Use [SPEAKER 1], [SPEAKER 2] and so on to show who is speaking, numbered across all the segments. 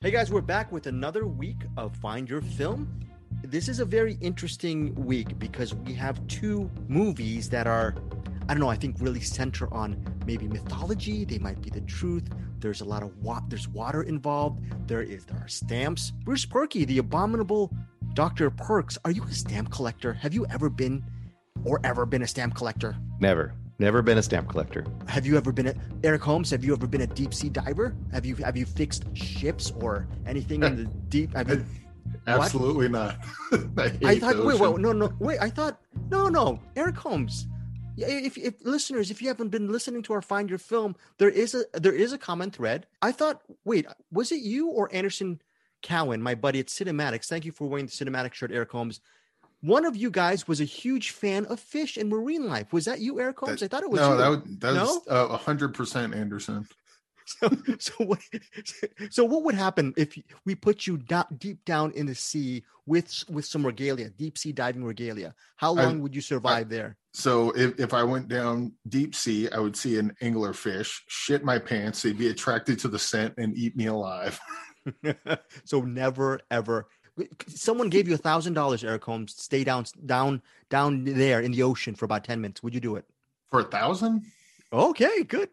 [SPEAKER 1] Hey guys, we're back with another week of Find Your Film. This is a very interesting week because we have two movies that are, I don't know, I think really center on maybe mythology. They might be the truth. There's a lot of wa- there's water involved. There is there are stamps. Bruce Purkey, the abominable Dr. Perks. Are you a stamp collector? Have you ever been or ever been a stamp collector?
[SPEAKER 2] Never. Never been a stamp collector.
[SPEAKER 1] Have you ever been a Eric Holmes? Have you ever been a deep sea diver? Have you have you fixed ships or anything in the deep? Have you,
[SPEAKER 3] Absolutely not. I,
[SPEAKER 1] I thought
[SPEAKER 3] the
[SPEAKER 1] wait, wait, no, no, wait. I thought no, no. Eric Holmes. Yeah, If, if listeners, if you haven't been listening to our Find Your Film, there is a there is a common thread. I thought, wait, was it you or Anderson Cowan, my buddy at CinemAddicts? Thank you for wearing the CinemAddicts shirt, Eric Holmes. One of you guys was a huge fan of fish and marine life. Was that you, Eric Holmes? I thought it was
[SPEAKER 3] no,
[SPEAKER 1] you.
[SPEAKER 3] that would, that was
[SPEAKER 1] No?
[SPEAKER 3] a hundred percent Anderson.
[SPEAKER 1] so, so what so what would happen if we put you do, deep down in the sea with with some regalia deep sea diving regalia how
[SPEAKER 3] I-
[SPEAKER 1] long would you survive there
[SPEAKER 3] So if, if I went down deep sea, I would see an anglerfish, shit my pants, they'd be attracted to the scent and eat me alive.
[SPEAKER 1] so never ever someone gave you a thousand dollars eric holmes stay down down down there in the ocean for about 10 minutes would you do it
[SPEAKER 3] For a thousand?
[SPEAKER 1] okay good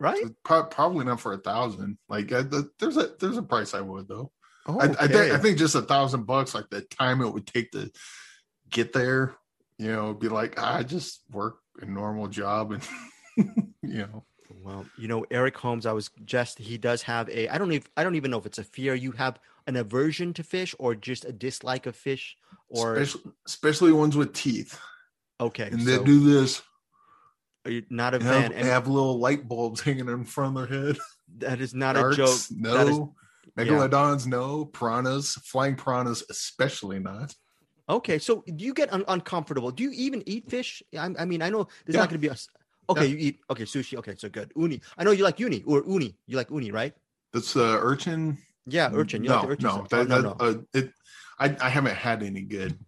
[SPEAKER 1] right
[SPEAKER 3] Pro- probably not for a thousand. Like uh, th- there's a there's a price I would though.
[SPEAKER 1] oh,
[SPEAKER 3] I, I,
[SPEAKER 1] okay.
[SPEAKER 3] think, I think just a thousand bucks, like the time it would take to get there, you know, be like I just work a normal job and you know.
[SPEAKER 1] Well, you know, Eric Holmes, I was just he does have a I don't even I don't even know if it's a fear. You have an aversion to fish or just a dislike of fish or
[SPEAKER 3] especially, especially ones with teeth,
[SPEAKER 1] okay.
[SPEAKER 3] and
[SPEAKER 1] so
[SPEAKER 3] they do this.
[SPEAKER 1] are you not a fan?
[SPEAKER 3] have,
[SPEAKER 1] And
[SPEAKER 3] have little light bulbs hanging in front of their head.
[SPEAKER 1] that is not a joke.
[SPEAKER 3] No.
[SPEAKER 1] That is
[SPEAKER 3] Megalodons, no. Piranhas, flying piranhas, especially not.
[SPEAKER 1] okay. So do you get un- uncomfortable? Do you even eat fish? I, I mean, I know there's
[SPEAKER 3] Yeah.
[SPEAKER 1] not going to be a okay.
[SPEAKER 3] Yeah.
[SPEAKER 1] You eat okay sushi. Okay, so good. Uni. I know you like uni or uni. You like uni, right?
[SPEAKER 3] That's the urchin.
[SPEAKER 1] Yeah, urchin. You
[SPEAKER 3] no,
[SPEAKER 1] like urchin
[SPEAKER 3] no, that,
[SPEAKER 1] Oh, no,
[SPEAKER 3] that,
[SPEAKER 1] no.
[SPEAKER 3] Uh, it. I, I haven't had any good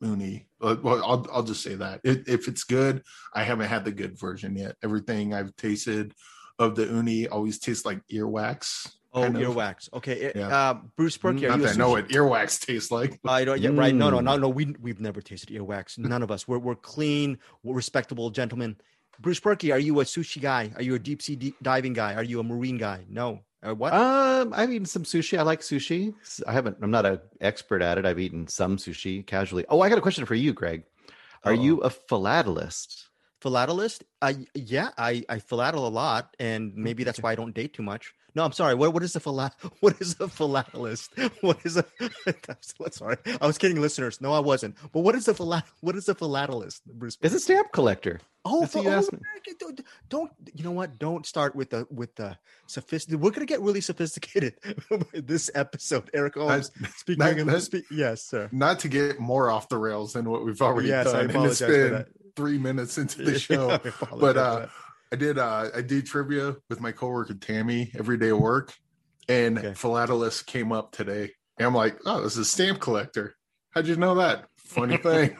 [SPEAKER 3] uni. Uh, well, I'll I'll just say that it, if it's good, I haven't had the good version yet. Everything I've tasted of the uni always tastes like earwax.
[SPEAKER 1] Oh,
[SPEAKER 3] kind of.
[SPEAKER 1] earwax. Okay.
[SPEAKER 3] Yeah.
[SPEAKER 1] Uh, Bruce Purkey,
[SPEAKER 3] Not that I know what earwax tastes like.
[SPEAKER 1] I don't. Yeah, right. No, no,
[SPEAKER 2] Mm.
[SPEAKER 1] no, no. We we've never tasted earwax. None of us. We're we're clean, we're respectable gentlemen. Bruce Purkey, are you a sushi guy? Are you a deep sea deep diving guy? Are you a marine guy? No. Uh, what?
[SPEAKER 2] Um, I've eaten some sushi. I like sushi. I haven't. I'm not an expert at it. I've eaten some sushi casually. Oh, I got a question for you, Greg. Are
[SPEAKER 1] Uh-oh.
[SPEAKER 2] you a philatelist?
[SPEAKER 1] Philatelist? I yeah, I I philatel a lot, and maybe that's why I don't date too much. No, I'm sorry. What what is a philat? What is a philatelist? What is a? I'm sorry, I was kidding, listeners. No, I wasn't. But what is a philat? What is a philatelist, Bruce?
[SPEAKER 2] It's a stamp collector.
[SPEAKER 1] Oh,
[SPEAKER 2] That's
[SPEAKER 1] for,
[SPEAKER 2] you
[SPEAKER 1] oh,
[SPEAKER 2] asked me.
[SPEAKER 1] America, don't, don't you know what? Don't start with the with the sophisticated. We're gonna get really sophisticated this episode. Eric Holmes, speak,
[SPEAKER 3] not-
[SPEAKER 1] bring him-
[SPEAKER 3] not-
[SPEAKER 1] speak- Yes, sir.
[SPEAKER 3] Not to get more off the rails than what we've already
[SPEAKER 1] Yes, I
[SPEAKER 3] done. and
[SPEAKER 1] apologize
[SPEAKER 3] it's
[SPEAKER 1] for
[SPEAKER 3] been
[SPEAKER 1] that.
[SPEAKER 3] three minutes into the show.
[SPEAKER 1] I apologize
[SPEAKER 3] but uh
[SPEAKER 1] that.
[SPEAKER 3] I did uh I did trivia with my coworker Tammy every day at work, and
[SPEAKER 1] Okay.
[SPEAKER 3] philatelist came up today. And I'm like, oh, this is a stamp collector. How'd you know that? Funny thing.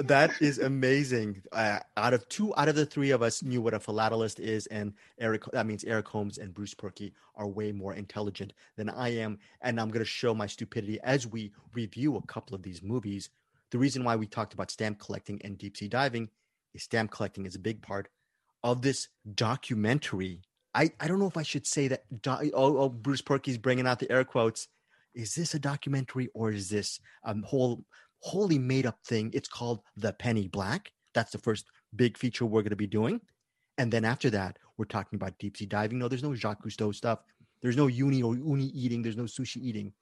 [SPEAKER 1] that is amazing. Uh, out of two, out of the three of us knew what a philatelist is, and Eric. That means Eric Holmes and Bruce Purkey are way more intelligent than I am, and I'm going to show my stupidity as we review a couple of these movies. The reason why we talked about stamp collecting and deep sea diving is stamp collecting is a big part of this documentary. I, I don't know if I should say that. Do, oh, oh, Bruce Purkey's bringing out the air quotes. Is this a documentary or is this a whole wholly made up thing? It's called The Penny Black. That's the first big feature we're going to be doing. And then after that, we're talking about deep sea diving. No, there's no Jacques Cousteau stuff. There's no uni or uni eating. There's no sushi eating.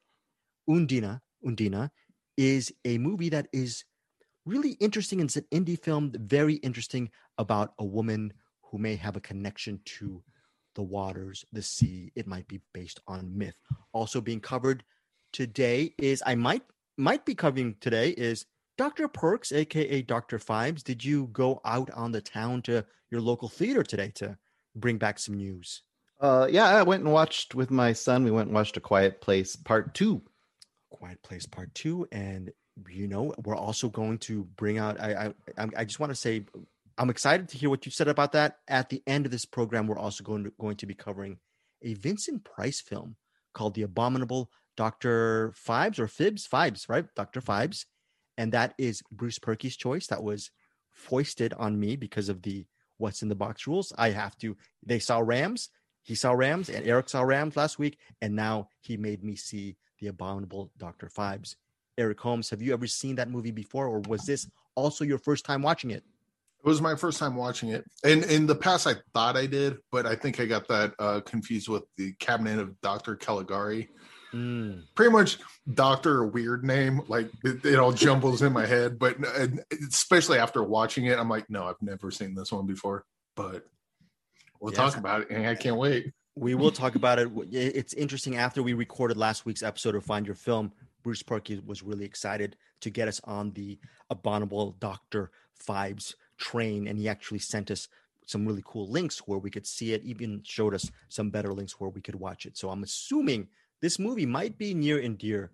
[SPEAKER 1] Undina, Undina is a movie that is really interesting. It's an indie film, very interesting about a woman who may have a connection to the waters, the sea. It might be based on myth. Also being covered today is I might might be covering today is Dr. Perks, aka Dr. Phibes. Did you go out on the town to your local theater today to bring back some news?
[SPEAKER 2] Uh, yeah, I went and watched with my son. We went and watched A Quiet Place Part Two.
[SPEAKER 1] Quiet Place Part Two, and you know we're also going to bring out. I I I just want to say I'm excited to hear what you said about that. At the end of this program, we're also going to going to be covering a Vincent Price film called The Abominable Dr. Phibes or Fibs, Phibes, right? Dr. Mm-hmm. Phibes. And that is Bruce Purkey's choice. That was foisted on me because of the what's in the box rules. I have to, they saw Rams, he saw Rams, and Eric saw Rams last week. And now he made me see The Abominable Dr. Phibes. Eric Holmes, have you ever seen that movie before, or was this also your first time watching it?
[SPEAKER 3] It was my first time watching it. And in the past, I thought I did, but I think I got that uh, confused with the Cabinet of Dr. Caligari.
[SPEAKER 1] Mm.
[SPEAKER 3] Pretty much Doctor weird name, like it, it all jumbles in my head. But especially after watching it, I'm like, no, I've never seen this one before. But we'll
[SPEAKER 1] Yes.
[SPEAKER 3] talk about it, and I can't wait.
[SPEAKER 1] We will talk about it. It's interesting. After we recorded last week's episode of Find Your Film, Bruce Purkey was really excited to get us on the Abominable Doctor Phibes train, and he actually sent us some really cool links where we could see it. Even showed us some better links where we could watch it. So I'm assuming this movie might be near and dear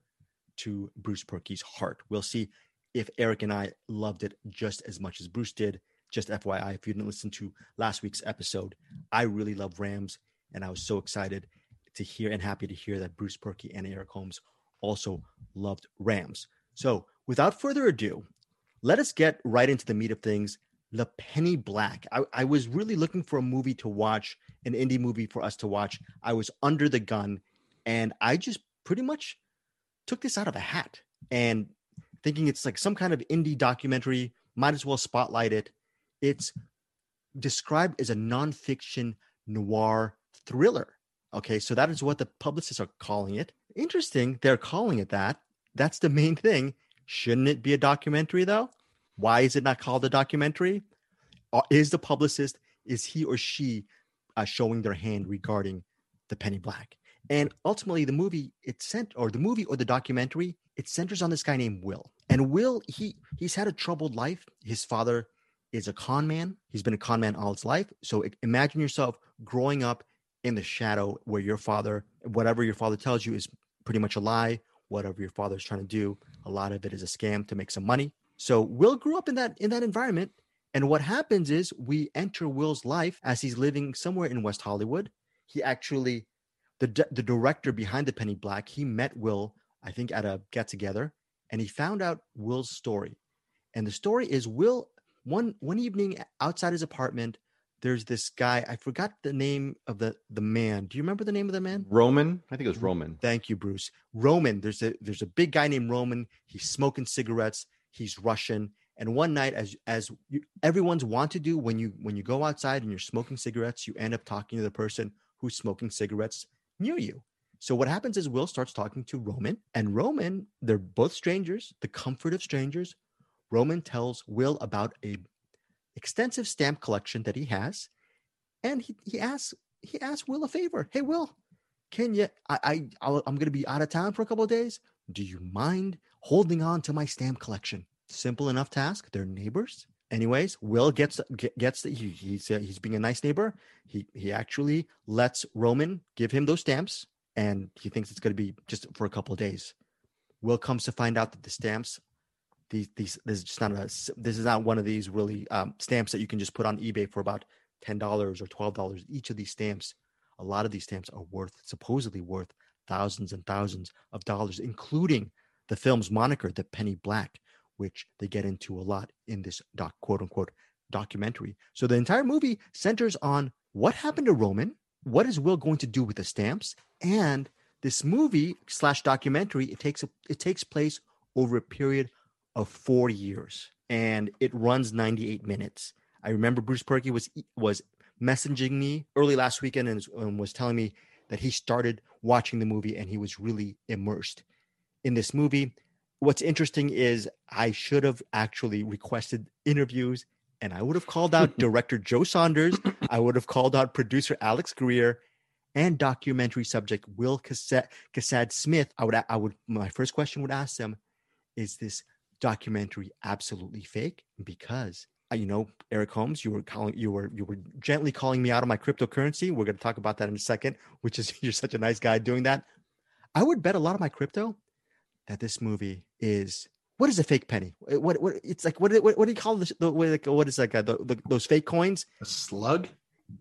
[SPEAKER 1] to Bruce Purkey's heart. We'll see if Eric and I loved it just as much as Bruce did. Just FYI, if you didn't listen to last week's episode, I really love Rams and I was so excited to hear and happy to hear that Bruce Purkey and Eric Holmes also loved Rams. So, without further ado, let us get right into the meat of things. The Penny Black. I, I was really looking for a movie to watch, an indie movie for us to watch. I was under the gun, and I just pretty much took this out of a hat and thinking it's like some kind of indie documentary. Might as well spotlight it. It's described as a nonfiction noir thriller. Okay, so that is what the publicists are calling it. Interesting, they're calling it that. That's the main thing. Shouldn't it be a documentary though? Why is it not called a documentary? Uh, Is the publicist is he or she uh, showing their hand regarding the Penny Black? And ultimately, the movie it sent or the movie or the documentary it centers on this guy named Will. And Will he he's had a troubled life. His father is a con man. He's been a con man all his life. So imagine yourself growing up in the shadow where your father, whatever your father tells you is pretty much a lie. Whatever your father is trying to do, a lot of it is a scam to make some money. So Will grew up in that in that environment. And what happens is we enter Will's life as he's living somewhere in West Hollywood. He actually, the the director behind the Penny Black, he met Will, I think, at a get together, and he found out Will's story. And the story is Will one one evening outside his apartment there's this guy i forgot the name of the the man do you remember the name of the man
[SPEAKER 2] Roman, I think it was mm-hmm. Roman.
[SPEAKER 1] thank you bruce roman there's a there's a big guy named roman he's smoking cigarettes he's russian and one night as as you, everyone's want to do when you when you go outside and you're smoking cigarettes you end up talking to the person who's smoking cigarettes near you. So what happens is will starts talking to roman and roman they're both strangers the comfort of strangers. Roman tells will about a extensive stamp collection that he has and he, he asks he asks will a favor. Hey will can you i, I i'm going to be out of town for a couple of days. Do you mind holding on to my stamp collection. Simple enough task. They're neighbors. Anyways will gets gets the, he, he's uh, he's being a nice neighbor. He he actually lets roman give him those stamps and he thinks it's going to be just for a couple of days. Will comes to find out that the stamps these these this is just not a this is not one of these really um, stamps that you can just put on ebay for about ten dollars or twelve dollars. Each of these stamps a lot of these stamps are worth supposedly worth thousands and thousands of dollars including the film's moniker the penny black which they get into a lot in this doc quote unquote documentary. So the entire movie centers on what happened to roman what is will going to do with the stamps and this movie slash documentary it takes a, it takes place over a period of four years and it runs 98 minutes. I remember bruce purkey was was messaging me early last weekend and, and was telling me that he started watching the movie and he was really immersed in this movie what's interesting is i should have actually requested interviews and i would have called out director joe saunders i would have called out producer alex greer and documentary subject will Cassad, Cassad Smith, I would, I would, my first question would ask them, is this documentary absolutely fake? Because uh, you know, Eric Holmes, you were calling, you were, you were gently calling me out of my cryptocurrency. We're going to talk about that in a second. Which is, you're such a nice guy doing that. I would bet a lot of my crypto that this movie is. What is a fake penny? What what it's like? What what, what do you call this? The, what, like, what is like uh the, the, those fake coins?
[SPEAKER 3] A slug?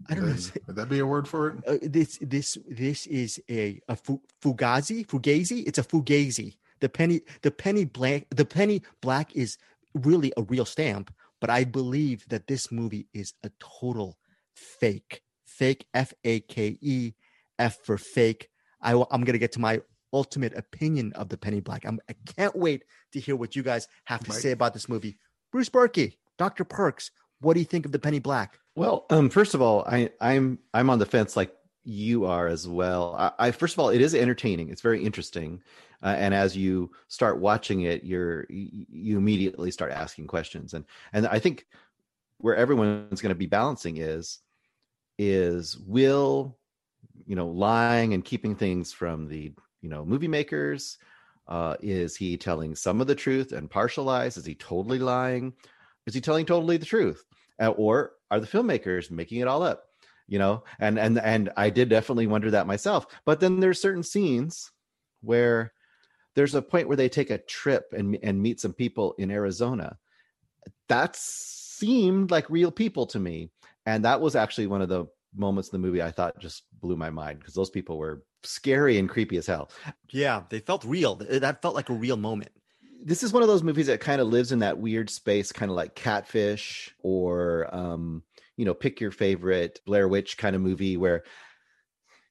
[SPEAKER 1] I don't know.
[SPEAKER 3] Would would that be a word for it?
[SPEAKER 1] Uh, this this this is a a fugazi fugazi. It's a fugazi. The penny the penny black the penny black is really a real stamp, but I believe that this movie is a total fake. Fake F A K E F for fake. I, am gonna get to my ultimate opinion of the penny black. I'm, I can't wait to hear what you guys have to
[SPEAKER 3] Mike.
[SPEAKER 1] say about this movie. Bruce Purkey, Dr. Perks, what do you think of the penny black?
[SPEAKER 2] Well, um, first of all, I, I'm I'm on the fence like you are as well. I, I first of all, it is entertaining. It's very interesting, uh, and as you start watching it, you're you immediately start asking questions, and and I think where everyone's going to be balancing is is will you know lying and keeping things from the you know movie makers uh is he telling some of the truth and partial lies is he totally lying? Is he telling totally the truth? Uh, or are the filmmakers making it all up you know? And and and i did definitely wonder that myself. But then there's certain scenes where there's a point where they take a trip and and meet some people in arizona. That seemed like real people to me. And that was actually one of the moments in the movie i thought just blew my mind because those people were scary and creepy as hell
[SPEAKER 1] Yeah, they felt real. That felt like a real moment.
[SPEAKER 2] this is one of those movies that kind of lives in that weird space, kind of like Catfish or, um, you know, pick your favorite Blair Witch kind of movie where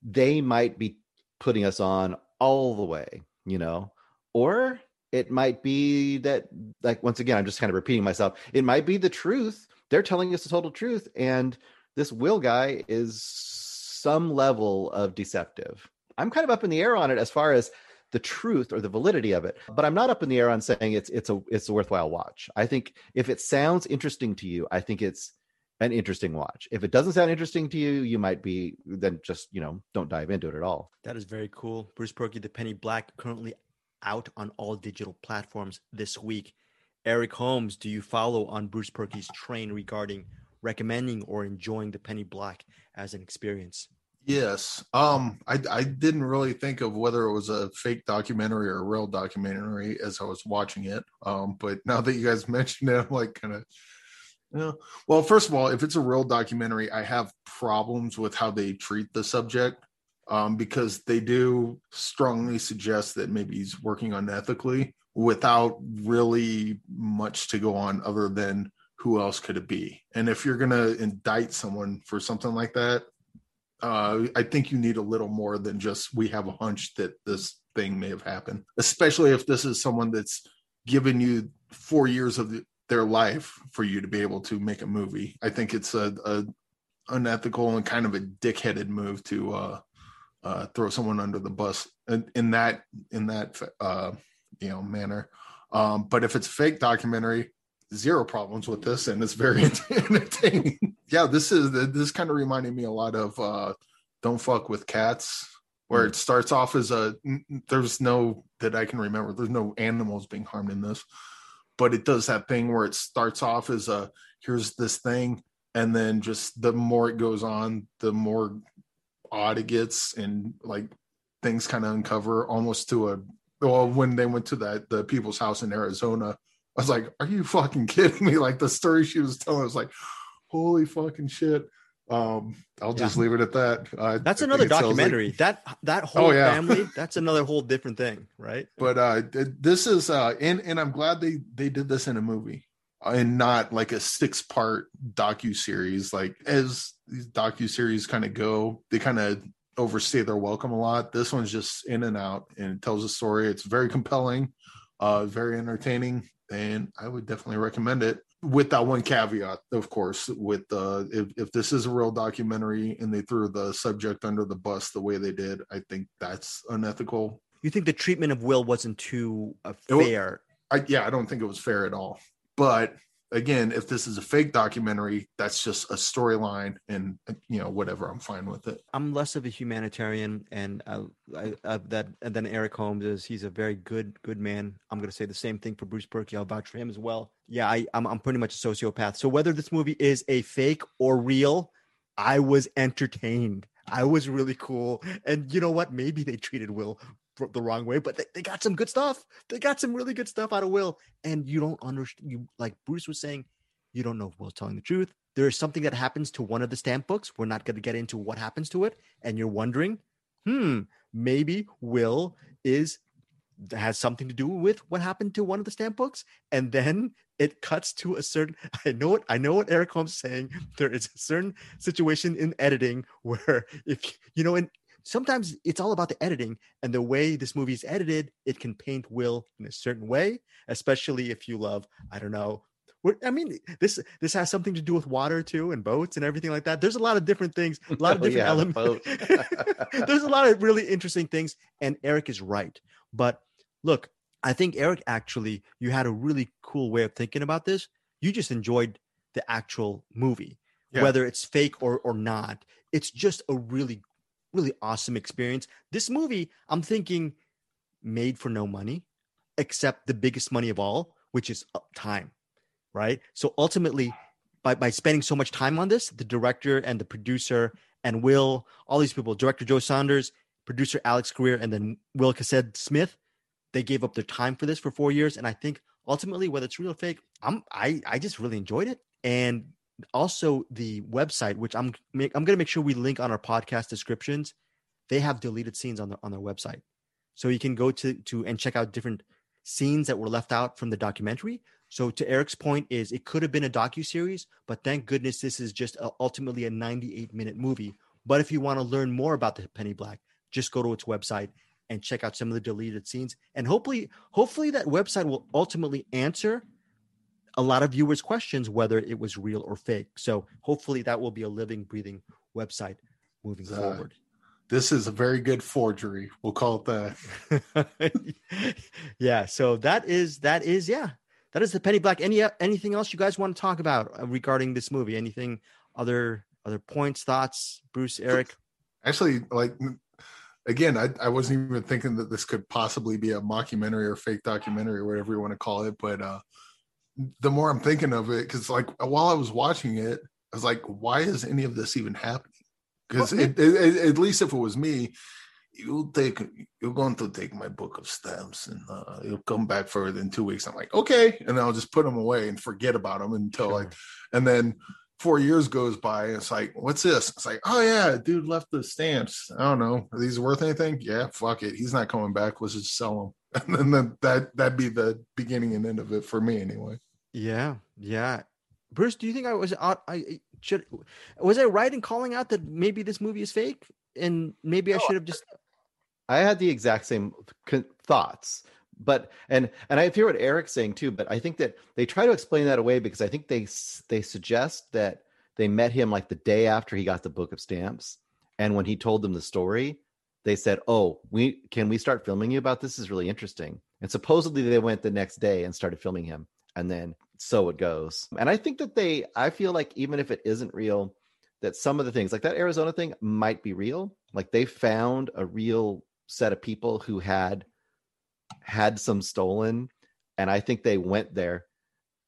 [SPEAKER 2] they might be putting us on all the way, you know, or it might be that, like, once again, I'm just kind of repeating myself. It might be the truth. They're telling us the total truth. And this Will guy is some level of deceptive. I'm kind of up in the air on it as far as the truth or the validity of it but i'm not up in the air on saying it's it's a it's a worthwhile watch i think if it sounds interesting to you i think it's an interesting watch if it doesn't sound interesting to you you might be then just you know don't dive into it at all
[SPEAKER 1] That is very cool. Bruce Purkey, The Penny Black, currently out on all digital platforms this week. Eric Holmes, do you follow on Bruce Purkey's train regarding recommending or enjoying The Penny Black as an experience?
[SPEAKER 3] Yes. Um, I I didn't really think of whether it was a fake documentary or a real documentary as I was watching it. Um, but now that you guys mentioned it, I'm like kind of. Well, first of all, if it's a real documentary, I have problems with how they treat the subject. Um, because they do strongly suggest that maybe he's working unethically without really much to go on other than who else could it be? And if you're gonna indict someone for something like that, uh, I think you need a little more than just we have a hunch that this thing may have happened, especially if this is someone that's given you four years of the, their life for you to be able to make a movie. I think it's a, a unethical and kind of a dickheaded move to uh, uh, throw someone under the bus in, in that in that uh, you know manner. Um, but if it's a fake documentary, zero problems with this, and it's very entertaining. Yeah, this is this kind of reminded me a lot of uh, "Don't Fuck with Cats," where it starts off as a there's no that I can remember. There's no animals being harmed in this, but it does that thing where it starts off as a here's this thing, and then just the more it goes on, the more odd it gets, and like things kind of uncover almost to a well when they went to that the people's house in Arizona. I was like, "Are you fucking kidding me?" Like the story she was telling, I was like, "Holy fucking shit!" Um, I'll just leave it at that. Uh,
[SPEAKER 1] That's another
[SPEAKER 3] it like-
[SPEAKER 1] documentary. that that whole
[SPEAKER 3] yeah.
[SPEAKER 1] family, that's another whole different thing, right?
[SPEAKER 3] but uh, this is uh, and and I'm glad they they did this in a movie and not like a six part docu series. Like as these docu series kind of go, they kind of overstay their welcome a lot. This one's just in and out and it tells a story. It's very compelling, uh, very entertaining, and I would definitely recommend it. With that one caveat, of course, with uh, if if this is a real documentary and they threw the subject under the bus the way they did, I think that's unethical.
[SPEAKER 1] You think the treatment of Will wasn't too uh,
[SPEAKER 3] It
[SPEAKER 1] fair?
[SPEAKER 3] I, yeah, I don't think it was fair at all. But again, if this is a fake documentary, that's just a storyline, and you know whatever. I'm fine with it.
[SPEAKER 1] I'm less of a humanitarian, and uh, I, uh, that and then Eric Holmes is. He's a very good good man. I'm gonna say the same thing for Bruce Purkey. I'll vouch for him as well. Yeah, I, I'm I'm pretty much a sociopath. So whether this movie is a fake or real, I was entertained. I was really cool, and you know what? Maybe they treated Will the wrong way, but they, they got some good stuff. They got some really good stuff out of Will, and you don't understand. You like Bruce was saying, you don't know if Will's telling the truth. there is something that happens to one of the stamp books. We're not going to get into what happens to it, and you're wondering, hmm, maybe Will is has something to do with what happened to one of the stamp books, and then it cuts to a certain. I know what I know what Eric Holmes saying. There is a certain situation in editing where if you know, and sometimes it's all about the editing and the way this movie is edited. It can paint Will in a certain way, especially if you love, I don't know, I mean, this this has something to do with water too, and boats and everything like that. There's a lot of different things, a lot of oh, different
[SPEAKER 2] yeah,
[SPEAKER 1] elements. There's a lot of really interesting things, and Eric is right. But look, I think Eric actually, you had a really cool way of thinking about this. You just enjoyed the actual movie,
[SPEAKER 3] Yeah.
[SPEAKER 1] whether it's fake or or not. It's just a really, really awesome experience. This movie, I'm thinking, made for no money, except the biggest money of all, which is uh, time right? So ultimately, by, by spending so much time on this, the director and the producer and Will, all these people, director Joe Saunders, producer Alex Greer, and then Will Cassett Smith, they gave up their time for this for four years. And I think ultimately, whether it's real or fake, I'm I I just really enjoyed it. And also the website, which I'm make, I'm gonna make sure we link on our podcast descriptions. They have deleted scenes on their on their website, so you can go to to and check out different scenes that were left out from the documentary. So to Eric's point is it could have been a docu series, but thank goodness this is just a, ultimately a 98 minute movie. But if you want to learn more about the Penny Black, just go to its website and check out some of the deleted scenes. And hopefully, hopefully that website will ultimately answer a lot of viewers' questions whether it was real or fake. So hopefully that will be a living, breathing website moving
[SPEAKER 3] Uh,
[SPEAKER 1] forward.
[SPEAKER 3] This is a very good forgery. We'll call it that.
[SPEAKER 1] yeah. So that is that is yeah. That is the Penny Black. Any anything else you guys want to talk about uh, regarding this movie? Anything other other points, thoughts, Bruce, Eric?
[SPEAKER 3] Actually, like again, I, I wasn't even thinking that this could possibly be a mockumentary or fake documentary or whatever you want to call it. But uh the more I'm thinking of it, because like while I was watching it, I was like, why is any of this even happening? Because at least if it was me, you'll take you're going to take my book of stamps and uh, you'll come back for it in two weeks. I'm like, okay, and then I'll just put them away and forget about them until like, and then four years goes by. And it's like, what's this? It's like, oh yeah, dude left the stamps. I don't know, are these worth anything? Yeah, fuck it, he's not coming back. Let's just sell them, and then that that'd be the beginning and end of it for me anyway.
[SPEAKER 1] Yeah, yeah. Bruce, do you think I was out? I should was I right in calling out that maybe this movie is fake, and maybe I should have just
[SPEAKER 2] I had the exact same thoughts, but and and I hear what Eric's saying too. But I think that they try to explain that away because I think they they suggest that they met him like the day after he got the book of stamps, and when he told them the story, they said, "Oh, we can we start filming you about this? this is really interesting." And supposedly they went the next day and started filming him, and then so it goes. And I think that they, I feel like even if it isn't real, that some of the things like that Arizona thing might be real. Like they found a real set of people who had had some stolen, and I think they went there.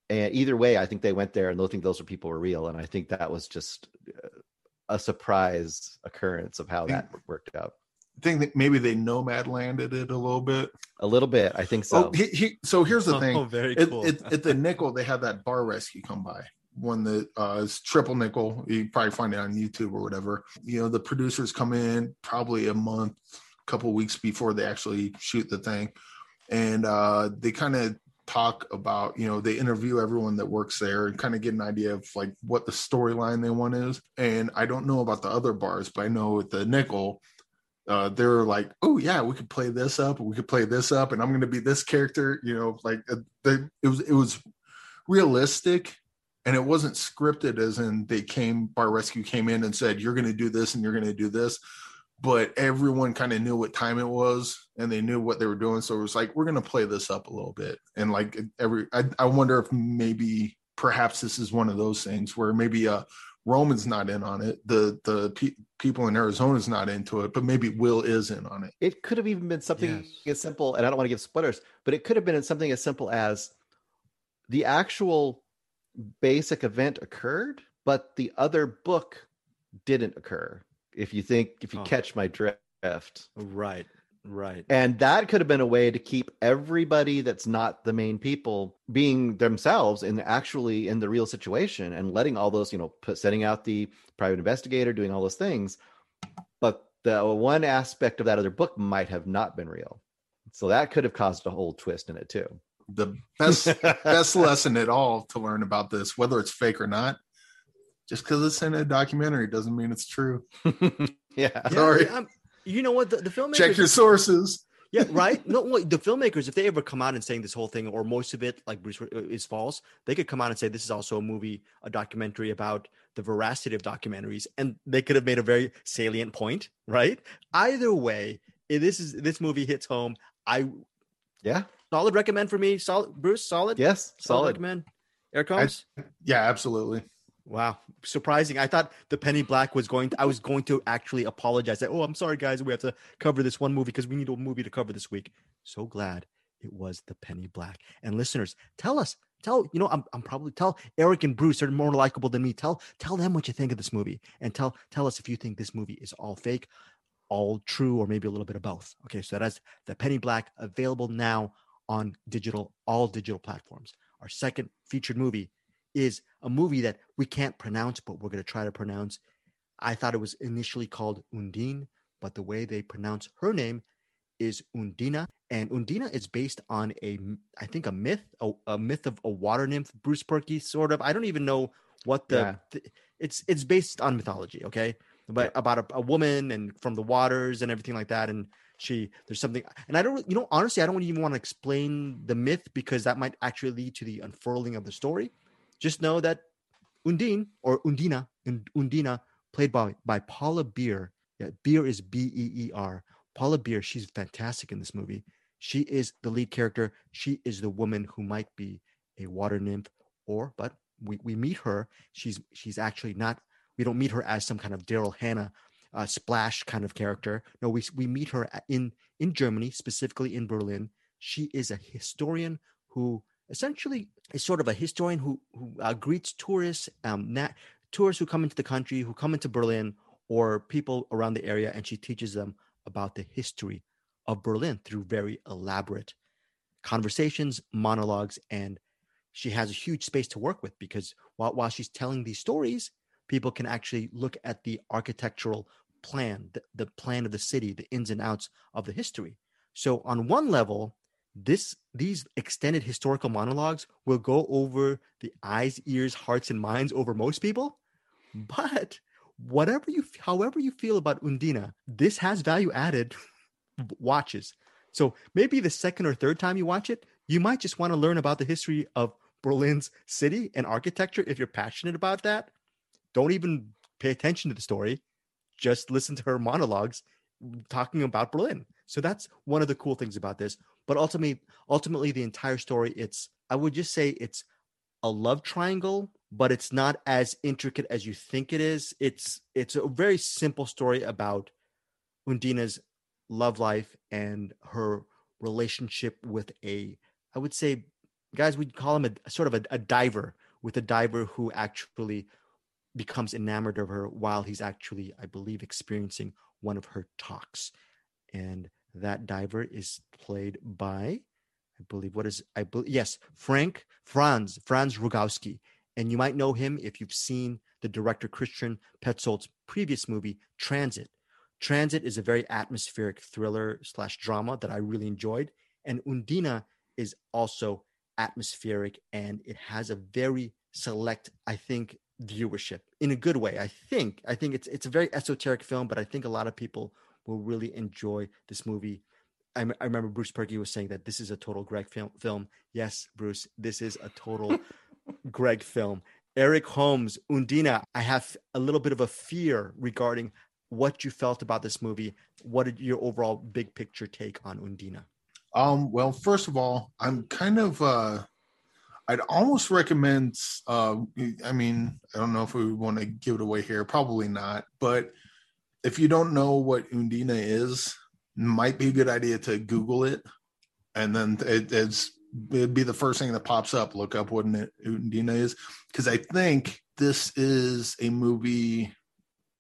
[SPEAKER 2] And either way, I think they went there and those think those were people were real. And I think that was just uh, a surprise occurrence of how that worked out.
[SPEAKER 3] I think that maybe they nomad landed it a little bit.
[SPEAKER 2] A little bit, I think so.
[SPEAKER 3] Oh, he, he, so here's the thing.
[SPEAKER 1] Oh, very cool.
[SPEAKER 3] it- at the nickel, they had that bar rescue come by. One that uh, is triple nickel. You probably find it on YouTube or whatever. You know, the producers come in probably a month, couple weeks before they actually shoot the thing, and uh, they kind of talk about. You know, they interview everyone that works there and kind of get an idea of like what the storyline they want is. And I don't know about the other bars, but I know at the nickel, uh, they're like, oh yeah, we could play this up, we could play this up, and I'm going to be this character. You know, like uh, they, it was it was realistic, and it wasn't scripted. As in, they came Bar Rescue came in and said, you're going to do this and you're going to do this, but everyone kind of knew what time it was and they knew what they were doing. So it was like, we're going to play this up a little bit, and like every, I, I wonder if maybe perhaps this is one of those things where maybe uh Roman's not in on it. The the pe- people in Arizona's not into it, but maybe Will is in on it.
[SPEAKER 2] it could have even been something
[SPEAKER 1] Yes.
[SPEAKER 2] as simple and i don't want to give spoilers but it could have been something as simple as the actual basic event occurred but the other book didn't occur if you think if you
[SPEAKER 1] Oh.
[SPEAKER 2] catch my drift
[SPEAKER 1] right. Right.
[SPEAKER 2] And that could have been a way to keep everybody that's not the main people being themselves and actually in the real situation and letting all those, you know, put, setting out the private investigator, doing all those things. But the one aspect of that other book might have not been real. So that could have caused a whole twist in it too.
[SPEAKER 3] The best best lesson at all to learn about this, whether it's fake or not, just because it's in a documentary doesn't mean it's true.
[SPEAKER 2] yeah.
[SPEAKER 1] Yeah,
[SPEAKER 3] Sorry.
[SPEAKER 1] I'm- you know what? The, the filmmakers.
[SPEAKER 3] Check your sources.
[SPEAKER 1] yeah, right. No, wait, the filmmakers, if they ever come out and saying this whole thing or most of it, like Bruce, uh, is false, they could come out and say this is also a movie, a documentary about the veracity of documentaries, and they could have made a very salient point, right? Either way, this is this movie hits home. I
[SPEAKER 2] Yeah.
[SPEAKER 1] solid recommend for me. Solid, Bruce, solid.
[SPEAKER 2] Yes. Solid.
[SPEAKER 1] recommend. Eric Holmes.
[SPEAKER 3] Yeah, absolutely.
[SPEAKER 1] Wow, surprising. I thought the Penny Black was going. To, I was going to actually apologize. That oh, I'm sorry, guys. We have to cover this one movie because we need a movie to cover this week. So glad it was the Penny Black. And listeners, tell us. Tell you know I'm, I'm probably tell Eric and Bruce are more likable than me. Tell tell them what you think of this movie and tell tell us if you think this movie is all fake, all true, or maybe a little bit of both. Okay, so that's the Penny Black available now on digital all digital platforms. Our second featured movie is a movie that we can't pronounce, but we're going to try to pronounce. I thought it was initially called Undine, but the way they pronounce her name is Undina. And Undina is based on a, I think, a myth, a, a myth of a water nymph, Bruce Purkey, sort of. I don't even know what the,
[SPEAKER 2] Yeah.
[SPEAKER 1] th- it's it's based on mythology, okay? But about a, a woman and from the waters and everything like that. And she, there's something, and I don't, you know, honestly, I don't even want to explain the myth because that might actually lead to the unfurling of the story just know that Undine or Undina, Undina, played by by Paula Beer. Yeah, Beer is B E E R. Paula Beer, she's fantastic in this movie. She is the lead character. She is the woman who might be a water nymph, or but we, we meet her. She's she's actually not. We don't meet her as some kind of Daryl Hannah uh, splash kind of character. No, we we meet her in in Germany, specifically in Berlin. She is a historian who essentially is sort of a historian who who uh, greets tourists, um, nat- tourists who come into the country, who come into Berlin, or people around the area, and she teaches them about the history of Berlin through very elaborate conversations, monologues, and she has a huge space to work with because while while she's telling these stories, people can actually look at the architectural plan, the, the plan of the city, the ins and outs of the history. So on one level, this these extended historical monologues will go over the eyes, ears, hearts, and minds over most people. But whatever you, however you feel about Undina, this has value added watches. So maybe the second or third time you watch it, you might just want to learn about the history of Berlin's city and architecture. If you're passionate about that, don't even pay attention to the story. Just listen to her monologues talking about Berlin. So that's one of the cool things about this. But ultimately, ultimately, the entire story, it's I would just say it's a love triangle, but it's not as intricate as you think it is. It's it's a very simple story about Undina's love life and her relationship with a, I would say, guys, we'd call him a, sort of a, a diver with a diver who actually becomes enamored of her while he's actually, I believe, experiencing one of her talks. And that diver is played by, I believe, what is, I believe, yes, Frank Franz, Franz Rogowski. And you might know him if you've seen the director Christian Petzold's previous movie, Transit. Transit is a very atmospheric thriller slash drama that I really enjoyed. And Undina is also atmospheric and it has a very select, I think, viewership in a good way. I think. I think it's it's a very esoteric film, but I think a lot of people will really enjoy this movie. I, m- I remember Bruce Purkey was saying that this is a total Greg film. Film, yes, Bruce, this is a total Greg film. Eric Holmes, Undina. I have a little bit of a fear regarding what you felt about this movie. What did your overall big picture take on Undina?
[SPEAKER 3] Um, well, first of all, I'm kind of uh I'd almost recommend uh I mean, I don't know if we want to give it away here, probably not, but if you don't know what Undina is, might be a good idea to Google it and then it, it's it'd be the first thing that pops up. Look up what Undina is. Because I think this is a movie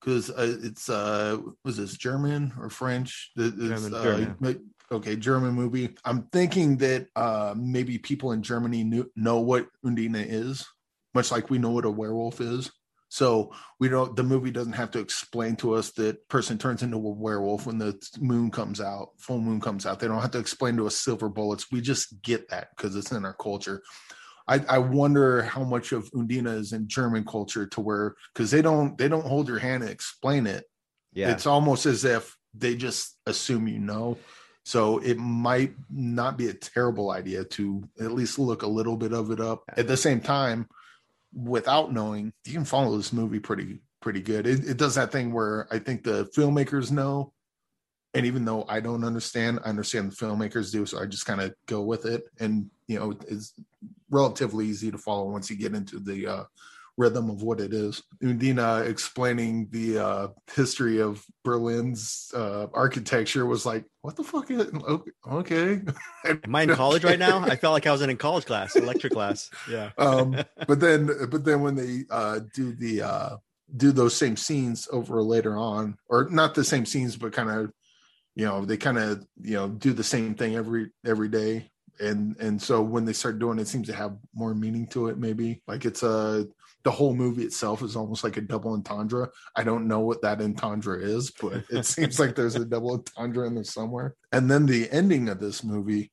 [SPEAKER 3] because uh, it's uh was this German or French?
[SPEAKER 1] German,
[SPEAKER 3] uh,
[SPEAKER 1] German.
[SPEAKER 3] Okay, German movie. I'm thinking that uh maybe people in Germany knew, know what Undina is, much like we know what a werewolf is. So we don't. The movie doesn't have to explain to us that person turns into a werewolf when the moon comes out, full moon comes out. They don't have to explain to us silver bullets. We just get that because it's in our culture. I, I wonder how much of Undina is in German culture to where because they don't they don't hold your hand and explain it.
[SPEAKER 2] Yeah.
[SPEAKER 3] It's almost as if they just assume you know. So it might not be a terrible idea to at least look a little bit of it up. At the same time, without knowing, you can follow this movie pretty pretty good. It, it does that thing where I think the filmmakers know, and even though I don't understand, I understand the filmmakers do. So I just kind of go with it, and you know, it's relatively easy to follow once you get into the uh, rhythm of what it is. Undina explaining the uh, history of Berlin's uh, architecture was like, what the fuck is it? Okay.
[SPEAKER 1] Am I in college right now? I felt like I was in a college class, electric class. Yeah.
[SPEAKER 3] um, but then, but then when they uh, do the uh, do those same scenes over later on, or not the same scenes, but kind of, you know, they kind of you know do the same thing every every day. And and so when they start doing it, it seems to have more meaning to it. Maybe like it's a the whole movie itself is almost like a double entendre. I don't know what that entendre is, but it seems like there's a double entendre in there somewhere. And then the ending of this movie,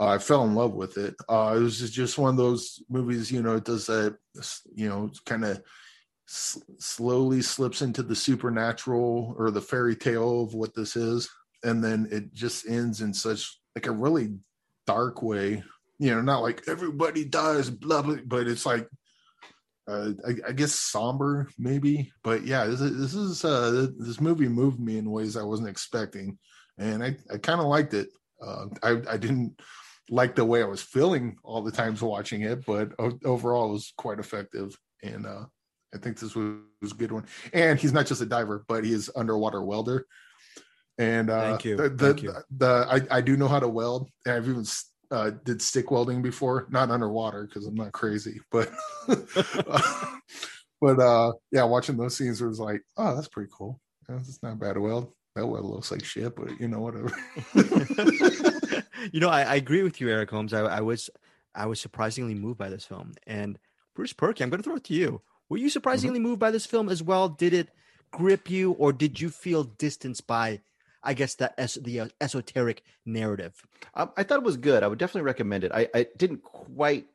[SPEAKER 3] uh, I fell in love with it. Uh, it was just- one of those movies, you know, it does that, you know, kind of s- slowly slips into the supernatural or the fairy tale of what this is. And then it just ends in such like a really dark way, you know, not like everybody dies, blah, blah, but it's like, uh, I, I guess somber maybe, but yeah, this is, this is uh, this movie moved me in ways I wasn't expecting, and I, I kind of liked it. Uh, I I didn't like the way I was feeling all the times watching it, but overall it was quite effective, and uh, I think this was, was a good one. And he's not just a diver, but he is underwater welder. And uh,
[SPEAKER 1] Thank you.
[SPEAKER 3] The, the,
[SPEAKER 1] Thank you.
[SPEAKER 3] the I, I do know how to weld, and I've even uh, did stick welding before, not underwater because I'm not crazy, but but uh, yeah, watching those scenes was like, oh, that's pretty cool. That's not bad to weld. That weld looks like shit, but you know whatever.
[SPEAKER 1] you know, I, I agree with you, Eric Holmes. I, I was I was surprisingly moved by this film. And Bruce Purkey, I'm going to throw it to you. Were you surprisingly moved by this film as well? Did it grip you, or did you feel distanced by, I guess, that es- the uh, esoteric narrative?
[SPEAKER 2] Um, I thought it was good. I would definitely recommend it. I, I didn't quite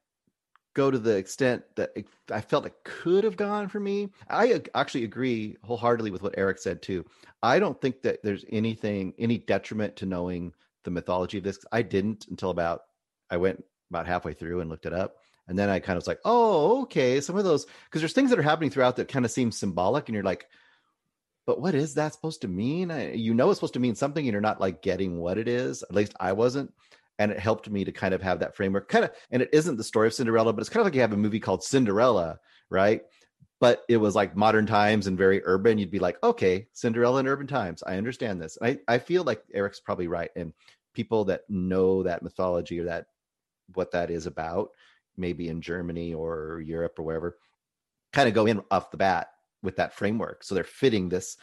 [SPEAKER 2] go to the extent that it, I felt it could have gone for me. I actually agree wholeheartedly with what Eric said too. I don't think that there's anything, any detriment to knowing the mythology of this. I didn't until about I went about halfway through and looked it up. And then I kind of was like, oh, okay. Some of those, because there's things that are happening throughout that kind of seem symbolic. And you're like, but what is that supposed to mean? I, you know, it's supposed to mean something and you're not like getting what it is. At least I wasn't. And it helped me to kind of have that framework. Kind of, and it isn't the story of Cinderella, but it's kind of like you have a movie called Cinderella, right? But it was like modern times and very urban. You'd be like, okay, Cinderella in urban times. I understand this. And I, I feel like Eric's probably right. And people that know that mythology or that what that is about, maybe in Germany or Europe or wherever, kind of go in off the bat with that framework. So they're fitting this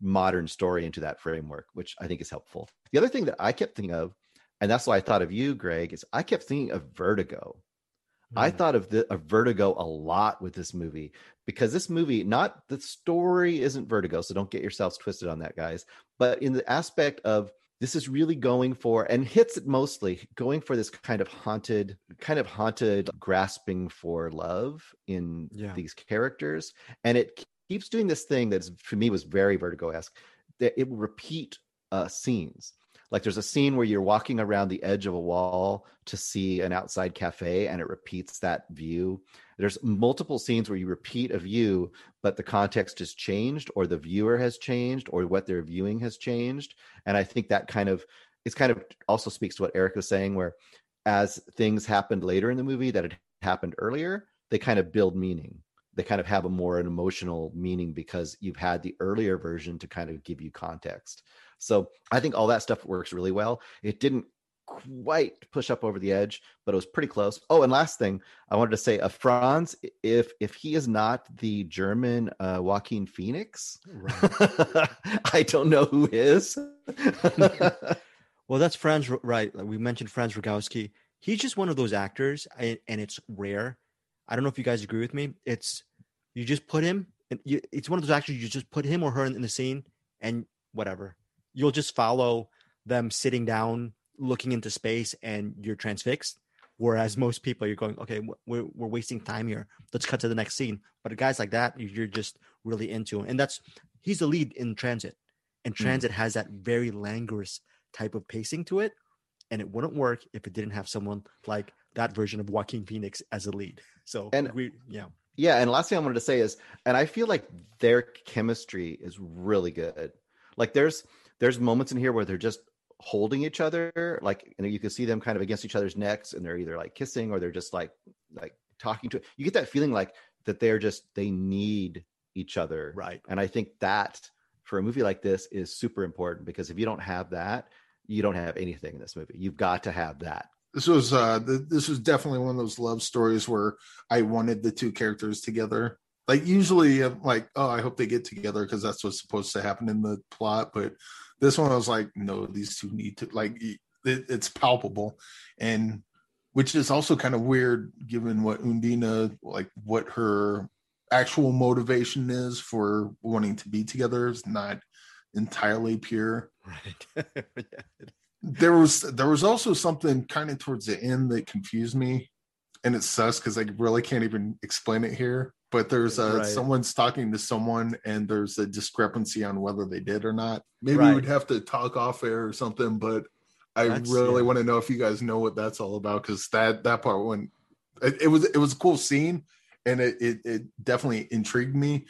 [SPEAKER 2] modern story into that framework, which I think is helpful. The other thing that I kept thinking of, and that's why I thought of you, Greg, is I kept thinking of Vertigo. I
[SPEAKER 1] Mm.
[SPEAKER 2] thought of the of Vertigo a lot with this movie because this movie, not the story isn't Vertigo, so don't get yourselves twisted on that, guys. But in the aspect of this is really going for and hits it mostly going for this kind of haunted, kind of haunted grasping for love in
[SPEAKER 1] Yeah.
[SPEAKER 2] these characters, and it keeps doing this thing that's for me was very Vertigo esque. That it will repeat uh, scenes. Like there's a scene where you're walking around the edge of a wall to see an outside cafe and it repeats that view. There's multiple scenes where you repeat a view, but the context has changed or the viewer has changed or what they're viewing has changed. And I think that kind of it's kind of also speaks to what Eric was saying, where as things happened later in the movie that had happened earlier, they kind of build meaning. They kind of have a more an emotional meaning because you've had the earlier version to kind of give you context. So I think all that stuff works really well. It didn't quite push up over the edge, but it was pretty close. Oh, and last thing I wanted to say, uh, Franz, if if he is not the German uh, Joaquin Phoenix, right. I don't know who is.
[SPEAKER 1] well, that's Franz, right? We mentioned Franz Rogowski. He's just one of those actors, and it's rare. I don't know if you guys agree with me. It's you just put him, and you, it's one of those actors you just put him or her in, in the scene, and whatever. You'll just follow them sitting down looking into space and you're transfixed. Whereas most people, you're going, okay, we're, we're wasting time here. Let's cut to the next scene. But guys like that, you're just really into. And that's, he's the lead in Transit. And hmm. Transit mm. has that very languorous type of pacing to it. And it wouldn't work if it didn't have someone like that version of Joaquin Phoenix as a lead. So,
[SPEAKER 2] and
[SPEAKER 1] we, yeah.
[SPEAKER 2] Yeah. And last thing I wanted to say is, and I feel like their chemistry is really good. Like there's, there's moments in here where they're just holding each other like and you can see them kind of against each other's necks and they're either like kissing or they're just like like talking to you get that feeling like that they're just they need each other
[SPEAKER 1] right
[SPEAKER 2] and i think that for a movie like this is super important because if you don't have that you don't have anything in this movie you've got to have that
[SPEAKER 3] this was uh this was definitely one of those love stories where i wanted the two characters together like usually i'm like oh i hope they get together because that's what's supposed to happen in the plot but this one, I was like, no, these two need to like it, it's palpable, and which is also kind of weird given what Undine like what her actual motivation is for wanting to be together is not entirely pure. Right. yeah. There was there was also something kind of towards the end that confused me, and it sucks because I really can't even explain it here but there's a right. someone's talking to someone and there's a discrepancy on whether they did or not. Maybe right. we'd have to talk off air or something, but I that's, really yeah. want to know if you guys know what that's all about because that that part when it, it, was it was a cool scene and it, it it definitely intrigued me.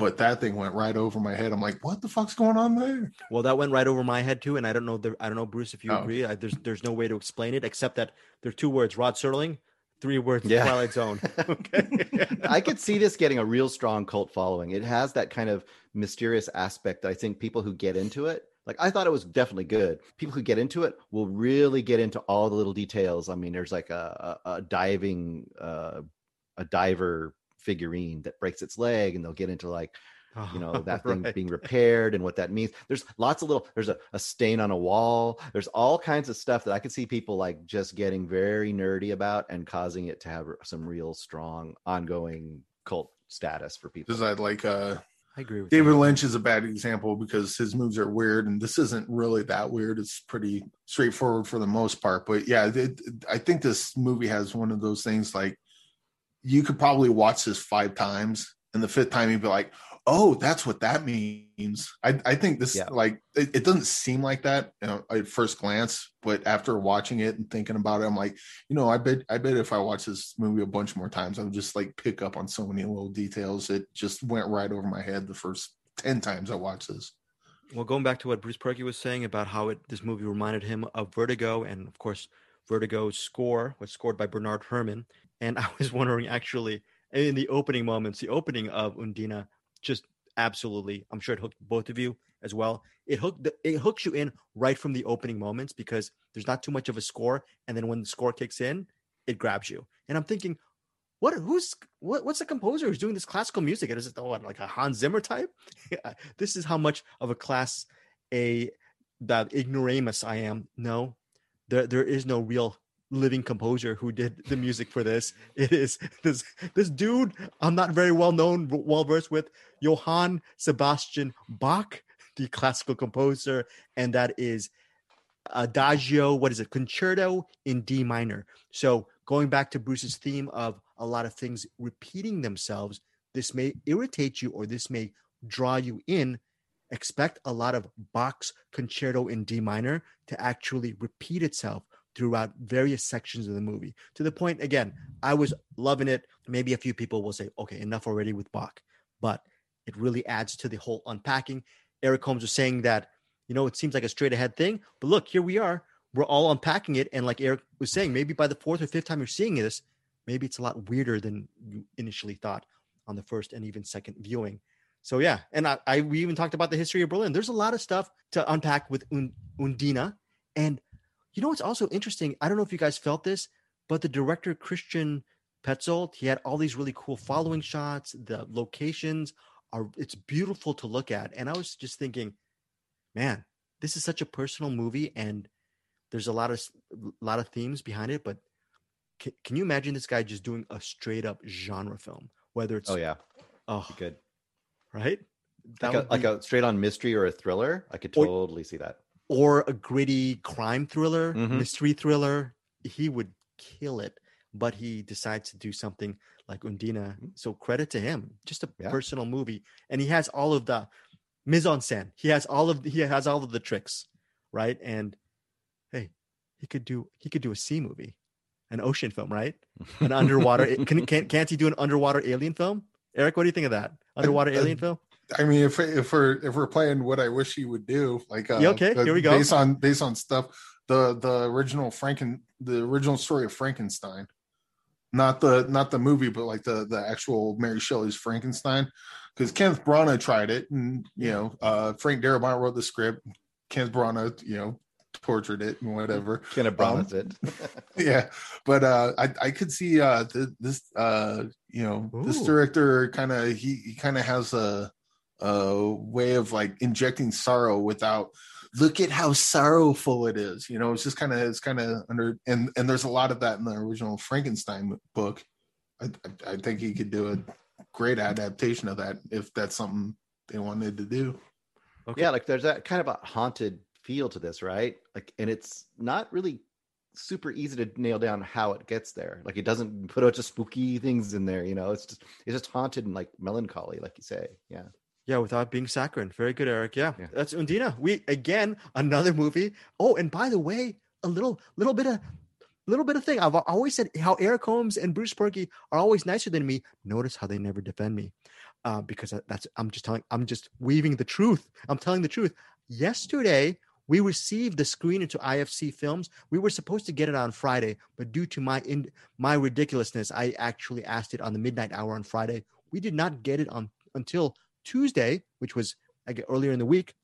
[SPEAKER 3] But that thing went right over my head. I'm like, what the fuck's going on there?
[SPEAKER 1] Well, that went right over my head too, and I don't know. The, I don't know, Bruce, if you oh. agree. I, there's there's no way to explain it except that there are two words: Rod Serling three words yeah. Twilight Zone. Okay.
[SPEAKER 2] I could see this getting a real strong cult following. It has that kind of mysterious aspect. I think people who get into it, like I thought it was definitely good. People who get into it will really get into all the little details. I mean, there's like a, a, a diving, uh, a diver figurine that breaks its leg, and they'll get into like you know that thing right. being repaired and what that means there's lots of little there's a, a stain on a wall there's all kinds of stuff that i could see people like just getting very nerdy about and causing it to have some real strong ongoing cult status for people
[SPEAKER 3] because i like uh
[SPEAKER 1] I agree with
[SPEAKER 3] David Lynch is a bad example because his moves are weird, and this isn't really that weird. It's pretty straightforward for the most part. But yeah, it, I think this movie has one of those things like you could probably watch this five times, and the fifth time you'd be like, oh, that's what that means. I, I think this yeah. like it, it, doesn't seem like that you know, at first glance, but after watching it and thinking about it, I'm like, you know, I bet I bet if I watch this movie a bunch more times, I would just like pick up on so many little details. It just went right over my head the first ten times I watched this.
[SPEAKER 1] Well, going back to what Bruce Purkey was saying about how it this movie reminded him of Vertigo, and of course, Vertigo's score was scored by Bernard Herrmann. And I was wondering actually in the opening moments, the opening of Undine just absolutely i'm sure it hooked both of you as well. It hooked it hooks you in right from the opening moments because there's not too much of a score and then when the score kicks in it grabs you. And i'm thinking what who's what, what's the composer who's doing this classical music? Is it oh, like a hans zimmer type? Uh, this is how much of a class a that ignoramus i am. No there there is no real living composer who did the music for this. It is this this dude I'm not very well known, well versed with Johann Sebastian Bach, the classical composer, and that is Adagio. What is it? Concerto in D minor. So going back to Bruce's theme of a lot of things repeating themselves, this may irritate you or this may draw you in. Expect a lot of Bach's concerto in D minor to actually repeat itself throughout various sections of the movie to the point again i was loving it. Maybe a few people will say okay enough already with bach but it really adds to the whole unpacking. Eric holmes was saying that you know it seems like a straight ahead thing but look here we are. We're all unpacking it and like eric was saying maybe by the fourth or fifth time you're seeing this maybe it's a lot weirder than you initially thought on the first and even second viewing. So yeah and i, I we even talked about the history of berlin. There's a lot of stuff to unpack with Un, undine and You know what's also interesting? I don't know if you guys felt this, but the director Christian Petzold, he had all these really cool following shots. The locations are it's beautiful to look at. And I was just thinking, man, this is such a personal movie and there's a lot of a lot of themes behind it, but can, can you imagine this guy just doing a straight up genre film? Whether oh, it's
[SPEAKER 2] Oh yeah,
[SPEAKER 1] oh
[SPEAKER 2] good.
[SPEAKER 1] right,
[SPEAKER 2] Like a,
[SPEAKER 1] would
[SPEAKER 2] like a straight on mystery or a thriller. I could
[SPEAKER 1] Or-
[SPEAKER 2] totally see that.
[SPEAKER 1] Or a gritty crime thriller,
[SPEAKER 2] Mhm.
[SPEAKER 1] mystery thriller, he would kill it. But he decides to do something like Undine. So credit to him. Just a
[SPEAKER 2] Yeah.
[SPEAKER 1] personal movie, and he has all of the mise en scène. He has all of he has all of the tricks, right? And hey, he could do he could do a sea movie, an ocean film, right? An underwater. can, can can't he do an underwater alien film? Eric, what do you think of that? Underwater
[SPEAKER 3] uh,
[SPEAKER 1] alien film?
[SPEAKER 3] I mean, if if we're if we're playing what I wish he would do, like uh,
[SPEAKER 1] Yeah, okay, here we go.
[SPEAKER 3] Based on based on stuff, the the original Franken the original story of Frankenstein, not the not the movie, but like the the actual Mary Shelley's Frankenstein, because Kenneth Branagh tried it, and you know, uh, Frank Darabont wrote the script. Kenneth Branagh, you know, tortured it and whatever.
[SPEAKER 2] Kind of
[SPEAKER 3] Um,
[SPEAKER 2] it.
[SPEAKER 3] yeah but uh i i could see uh th- this uh you know this director kind of he, he kind of has a a way of like injecting sorrow without look at how sorrowful it is you know it's just kind of it's kind of under and and there's a lot of that in the original frankenstein book I, I i think he could do a great adaptation of that if that's something they wanted to do
[SPEAKER 1] Okay.
[SPEAKER 2] Yeah, like there's that kind of a haunted feel to this, right? Like, and it's not really super easy to nail down how it gets there. Like, it doesn't put a bunch of spooky things in there. You know, it's just it's just haunted and like melancholy, like you say. Yeah.
[SPEAKER 1] Yeah, without being saccharine. Very good, Eric. Yeah,
[SPEAKER 2] Yeah.
[SPEAKER 1] that's Undine. We again another movie. Oh, and by the way, a little little bit of little bit of thing. I've always said how Eric Holmes and Bruce Purkey are always nicer than me. Notice how they never defend me, uh, because that's I'm just telling. I'm just weaving the truth. I'm telling the truth. Yesterday we received the screen into IFC Films. We were supposed to get it on Friday, but due to my in my ridiculousness, I actually asked it on the midnight hour on Friday. We did not get it on until Tuesday, which was get earlier in the week.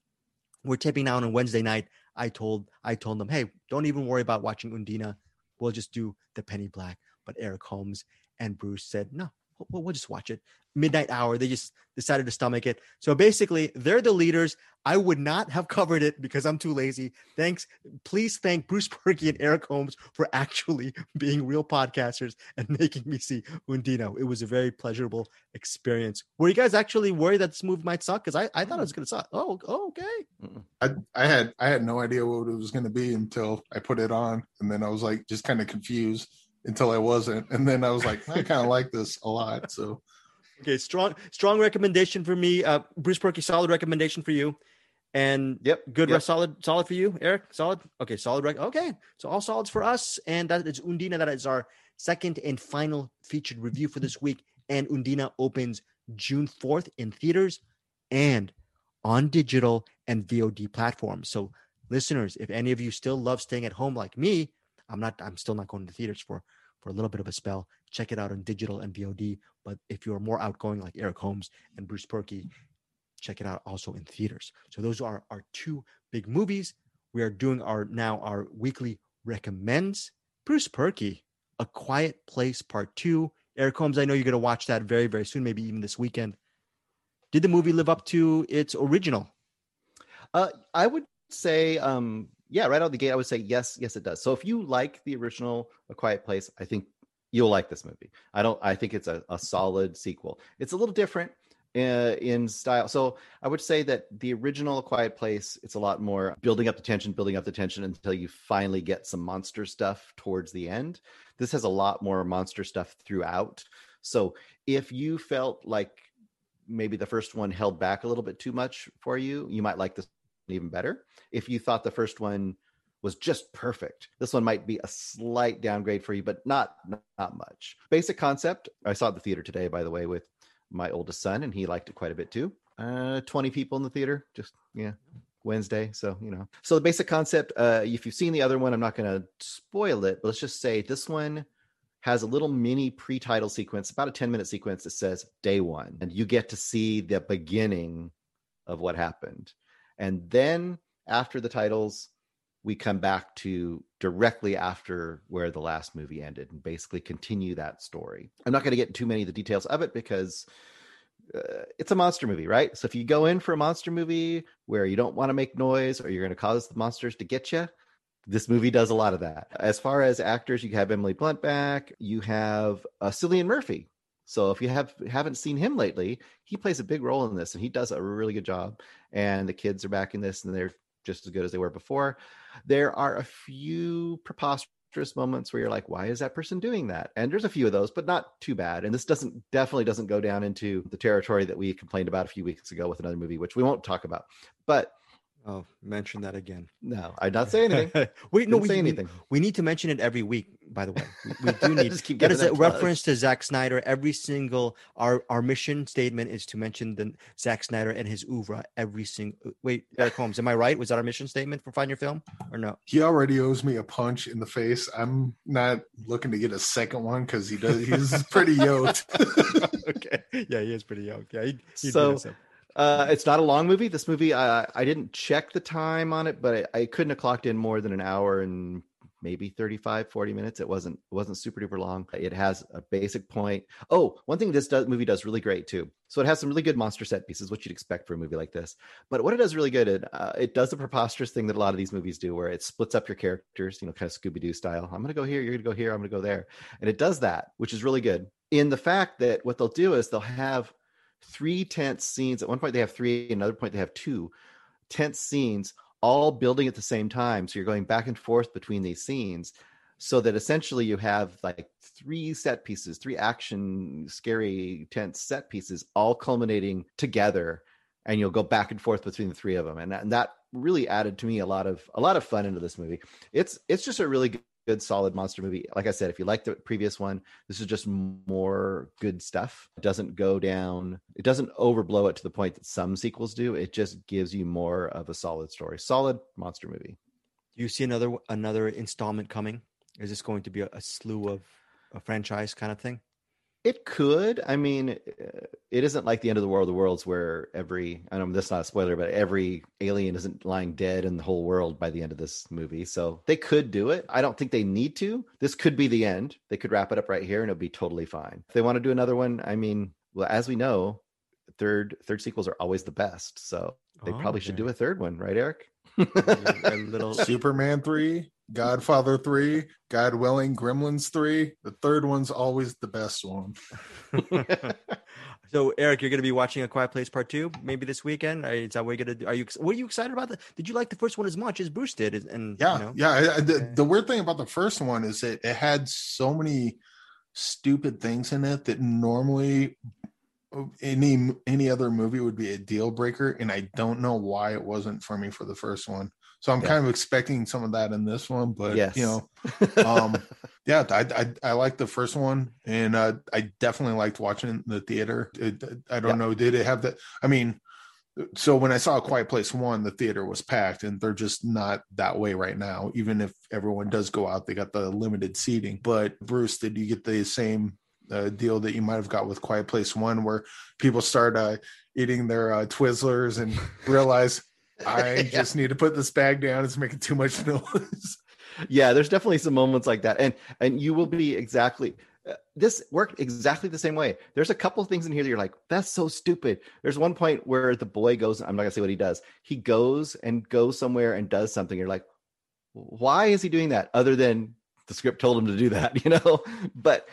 [SPEAKER 1] We're taping now on Wednesday night. I told I told them, hey, don't even worry about watching Undine. We'll just do the Penny Black. But Eric Holmes and Bruce said, no, we'll, we'll just watch it. Midnight hour. They just decided to stomach it. So basically, they're the leaders. I would not have covered it because I'm too lazy. Thanks. Please thank Bruce Purkey and Eric Holmes for actually being real podcasters and making me see Undine. It was a very pleasurable experience. Were you guys actually worried that this movie might suck? Because I, I thought it was going to suck. Oh, oh, okay.
[SPEAKER 3] I, I had I had no idea what it was going to be until I put it on, and then I was like just kind of confused until I wasn't, and then I was like I kind of like this a lot. So
[SPEAKER 1] Okay, strong strong recommendation for me. Uh, Bruce Purkey, solid recommendation for you. And
[SPEAKER 2] Yep.
[SPEAKER 1] good,
[SPEAKER 2] Yep.
[SPEAKER 1] solid, solid for you, Eric. Solid. Okay, solid. Rec- okay, so all solids for us, and that is Undine. That is our second and final featured review for this week. And Undine opens June fourth in theaters and on digital and VOD platforms. So, listeners, if any of you still love staying at home like me, I'm not. I'm still not going to theaters for for a little bit of a spell. Check it out on digital and VOD. But if you're more outgoing like Eric Holmes and Bruce Purkey, check it out also in theaters. So those are our two big movies. We are doing our now our weekly recommends. Bruce Purkey, A Quiet Place Part Two. Eric Holmes, I know you're going to watch that very very soon, maybe even this weekend. Did the movie live up to its original?
[SPEAKER 2] Uh, I would say, um, yeah, right out the gate, I would say yes, yes, it does. So if you like the original A Quiet Place, I think you'll like this movie. I don't. I think it's a, a solid sequel. It's a little different uh, in style. So I would say that the original A Quiet Place, it's a lot more building up the tension, building up the tension until you finally get some monster stuff towards the end. This has a lot more monster stuff throughout. So if you felt like maybe the first one held back a little bit too much for you, you might like this even better. If you thought the first one was just perfect, this one might be a slight downgrade for you, but not not much. Basic concept. I saw the theater today, by the way, with my oldest son, and he liked it quite a bit too. Uh, 20 people in the theater, just yeah. Wednesday, so you know. So the basic concept. Uh, if you've seen the other one, I'm not going to spoil it, but let's just say this one has a little mini pre-title sequence, about a 10 minute sequence that says day one, and you get to see the beginning of what happened. And then after the titles we come back to directly after where the last movie ended and basically continue that story. I'm not going to get too many of the details of it because uh, it's a monster movie, right? So if you go in for a monster movie where you don't want to make noise or you're going to cause the monsters to get you, this movie does a lot of that. As far as actors, you have Emily Blunt back, you have uh, Cillian Murphy. So if you have haven't seen him lately, he plays a big role in this, and he does a really good job. And the kids are back in this, and they're just as good as they were before. There are a few preposterous moments where you're like, why is that person doing that? And there's a few of those, but not too bad. And this doesn't definitely doesn't go down into the territory that we complained about a few weeks ago with another movie, which we won't talk about. But
[SPEAKER 1] Oh, mention that again.
[SPEAKER 2] No, I not say anything.
[SPEAKER 1] Wait, no,
[SPEAKER 2] Didn't
[SPEAKER 1] we,
[SPEAKER 2] say anything.
[SPEAKER 1] We need to mention it every week. By the way, we, we do need.
[SPEAKER 2] Just keep
[SPEAKER 1] that a
[SPEAKER 2] plug.
[SPEAKER 1] reference to Zack Snyder. Every single our our mission statement is to mention the Zack Snyder and his oeuvre. Every single. Wait, Eric Holmes, am I right? Was that our mission statement for Find Your Film or no?
[SPEAKER 3] He already owes me a punch in the face. I'm not looking to get a second one because he does. He's pretty yoked.
[SPEAKER 1] okay. Yeah, he is pretty yoked. Yeah. He, he'd
[SPEAKER 2] So-
[SPEAKER 1] us up.
[SPEAKER 2] Uh, it's not a long movie. This movie, I I didn't check the time on it, but I, I couldn't have clocked in more than an hour and maybe 35, 40 minutes. It wasn't it wasn't super duper long. It has a basic point. Oh, one thing this movie does really great too. So it has some really good monster set pieces, what you'd expect for a movie like this. But what it does really good, it, uh, it does the preposterous thing that a lot of these movies do, where it splits up your characters, you know, kind of Scooby Doo style. I'm going to go here, you're going to go here, I'm going to go there, and it does that, which is really good. In the fact that what they'll do is they'll have three tense scenes. At one point, they have three. Another point, they have two tense scenes, all building at the same time. So you're going back and forth between these scenes, so that essentially you have like three set pieces, three action, scary, tense set pieces, all culminating together, and you'll go back and forth between the three of them. And that, and that really added to me a lot of a lot of fun into this movie. It's it's just a really good, solid monster movie. Like I said, if you like the previous one, this is just more good stuff. It doesn't go down, it doesn't overblow it to the point that some sequels do. It just gives you more of a solid story. Solid monster movie.
[SPEAKER 1] Do you see another another installment coming? Is this going to be a, a slew of a franchise kind of thing?
[SPEAKER 2] It could. I mean, uh, it isn't like the end of the world of worlds where every, I know that's not a spoiler, but every alien isn't lying dead in the whole world by the end of this movie. So they could do it. I don't think they need to. This could be the end. They could wrap it up right here and it'll be totally fine. If they want to do another one, I mean, well, as we know, third third sequels are always the best. So they
[SPEAKER 1] Oh,
[SPEAKER 2] probably should do a third one, right, Eric?
[SPEAKER 1] a little
[SPEAKER 3] Superman three, Godfather three, God willing, Gremlins three. The third one's always the best one.
[SPEAKER 1] so eric you're going to be watching a quiet place part two maybe this weekend is that what you're going to do are you ex- what are you excited about the, did you like the first one as much as bruce did and
[SPEAKER 3] Yeah,
[SPEAKER 1] you know,
[SPEAKER 3] yeah. I- I- the,
[SPEAKER 1] Yeah.
[SPEAKER 3] the weird thing about the first one is that it had so many stupid things in it that normally any any other movie would be a deal breaker, and I don't know why it wasn't for me for the first one. So I'm
[SPEAKER 2] Yeah.
[SPEAKER 3] kind of expecting some of that in this one, but
[SPEAKER 2] yes.
[SPEAKER 3] you know, um, yeah, I, I I like the first one, and uh, I definitely liked watching it in the theater. It, I don't
[SPEAKER 2] Yeah.
[SPEAKER 3] know, did it have that? I mean, so when I saw a Quiet Place one, the theater was packed, and they're just not that way right now. Even if everyone does go out, they got the limited seating. But Bruce, did you get the same uh, deal that you might have got with Quiet Place one, where people start uh, eating their uh, Twizzlers and realize I
[SPEAKER 2] Yeah.
[SPEAKER 3] just need to put this bag down. It's making too much noise.
[SPEAKER 2] yeah there's definitely some moments like that. And and you will be exactly uh, this worked exactly the same way. There's a couple of things in here that you're like that's so stupid. There's one point where the boy goes i'm not gonna say what he does. He goes and goes somewhere and does something. You're like why is he doing that other than the script told him to do that? You know? But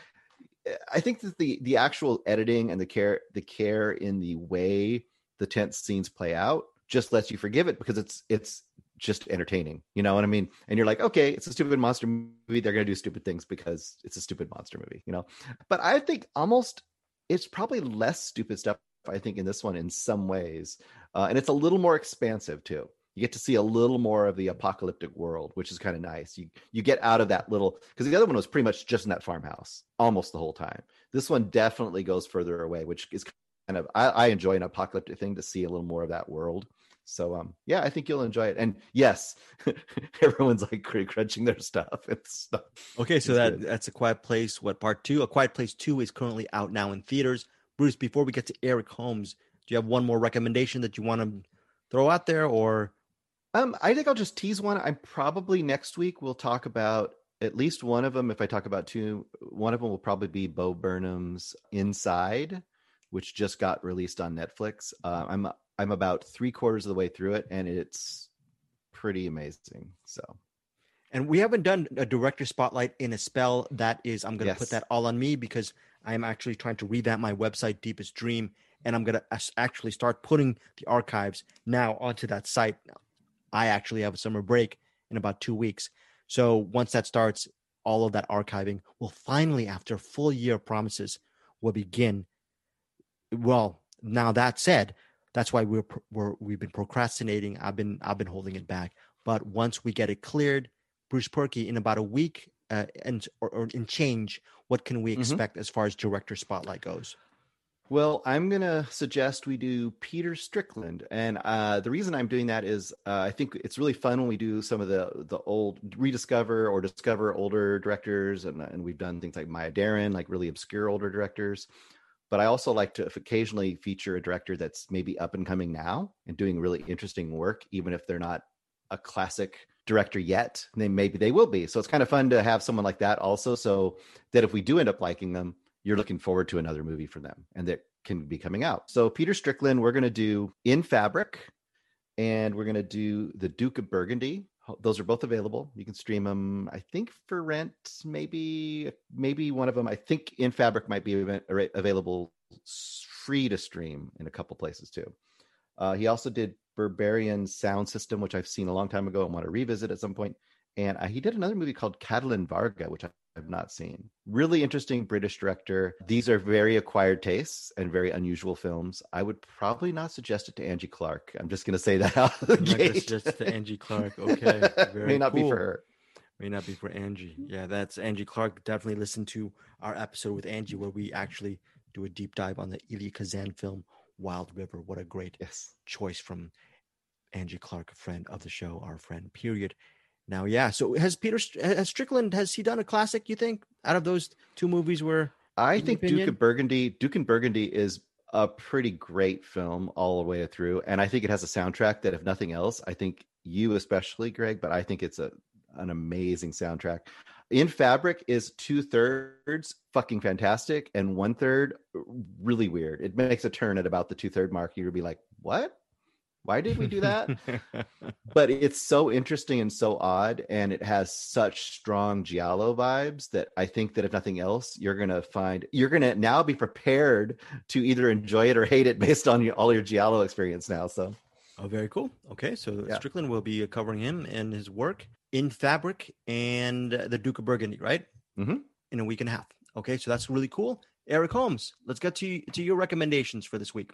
[SPEAKER 2] uh, i think that the the actual editing and the care the care in the way the tense scenes play out just lets you forgive it because it's it's just entertaining. You know what I mean? And you're like, okay, it's a stupid monster movie. They're gonna do stupid things because it's a stupid monster movie, you know. But I think almost it's probably less stupid stuff. I think in this one in some ways, uh, and it's a little more expansive too. You get to see a little more of the apocalyptic world, which is kind of nice. You you get out of that little because the other one was pretty much just in that farmhouse almost the whole time. This one definitely goes further away, which is kind of I, I enjoy an apocalyptic thing to see a little more of that world. So um yeah, I think you'll enjoy it. And yes, everyone's like cr- crunching their stuff and stuff.
[SPEAKER 1] okay so
[SPEAKER 2] It's
[SPEAKER 1] that
[SPEAKER 2] good.
[SPEAKER 1] that's a quiet place what part two a quiet place two is currently out now in theaters bruce before we get to eric holmes do you have one more recommendation that you want to throw out there or
[SPEAKER 2] Um, I think I'll just tease one. I'm probably next week we'll talk about at least one of them. If I talk about two, one of them will probably be Bo Burnham's Inside, which just got released on Netflix. Uh, I'm I'm about three quarters of the way through it, and it's pretty amazing. So,
[SPEAKER 1] And we haven't done a director spotlight in a spell. That is, I'm going to
[SPEAKER 2] Yes.
[SPEAKER 1] put that all on me because I'm actually trying to revamp my website, Deepest Dream, and I'm going to actually start putting the archives now onto that site. I actually have a summer break in about two weeks. So once that starts, all of that archiving will finally, after a full year of promises, will begin. Well, now that said, that's why we're, we're we've been procrastinating. I've been I've been holding it back. But once we get it cleared, Bruce Purkey, in about a week uh, and or, or in change, what can we
[SPEAKER 2] Mhm.
[SPEAKER 1] expect as far as director spotlight goes?
[SPEAKER 2] well, I'm gonna suggest we do Peter Strickland, and uh, the reason I'm doing that is uh, I think it's really fun when we do some of the the old rediscover or discover older directors, and and we've done things like Maya Deren, like really obscure older directors. But I also like to occasionally feature a director that's maybe up and coming now and doing really interesting work, even if they're not a classic director yet. They maybe they will be. So it's kind of fun to have someone like that also, so that if we do end up liking them, you're looking forward to another movie from them and that can be coming out. So Peter Strickland, we're going to do In Fabric and we're going to do The Duke of Burgundy. Those are both available. You can stream them, I think, for rent. Maybe, maybe one of them. I think In Fabric might be available free to stream in a couple places too. Uh, he also did Berberian Sound System, which I've seen a long time ago and want to revisit at some point. And uh, he did another movie called Katalin Varga, which I have not seen. Really interesting British director. These are very acquired tastes and very unusual films. I would probably not suggest it to Angie Clark. I'm just going to say that out of the
[SPEAKER 1] I'm not
[SPEAKER 2] gate.
[SPEAKER 1] suggest it to Angie Clark. Okay,
[SPEAKER 2] May not be for her.
[SPEAKER 1] May not be for Angie. Yeah, that's Angie Clark. Definitely listen to our episode with Angie where we actually do a deep dive on the Elia Kazan film Wild River. What a great
[SPEAKER 2] Yes.
[SPEAKER 1] choice from Angie Clark, a friend of the show, our friend. Period. Now, yeah. So has Peter has Strickland has he done a classic? You think out of those two movies where
[SPEAKER 2] I think Duke of Burgundy, Duke and Burgundy is a pretty great film all the way through. And I think it has a soundtrack that, if nothing else, I think you especially, Greg, but I think it's a an amazing soundtrack. In Fabric is two thirds fucking fantastic and one third uh, really weird. It makes a turn at about the two third mark. You'll be like, what? Why did we do that? but it's so interesting and so odd and it has such strong giallo vibes that i think that if nothing else you're gonna find you're gonna now be prepared to either enjoy it or hate it based on your, all your giallo experience now so
[SPEAKER 1] oh, very cool. Okay, so
[SPEAKER 2] Yeah.
[SPEAKER 1] Strickland will be covering him and his work in Fabric and the Duke of Burgundy, right?
[SPEAKER 2] Mhm.
[SPEAKER 1] In a week and a half. Okay, so that's really cool. Eric Holmes, let's get to to your recommendations for this week.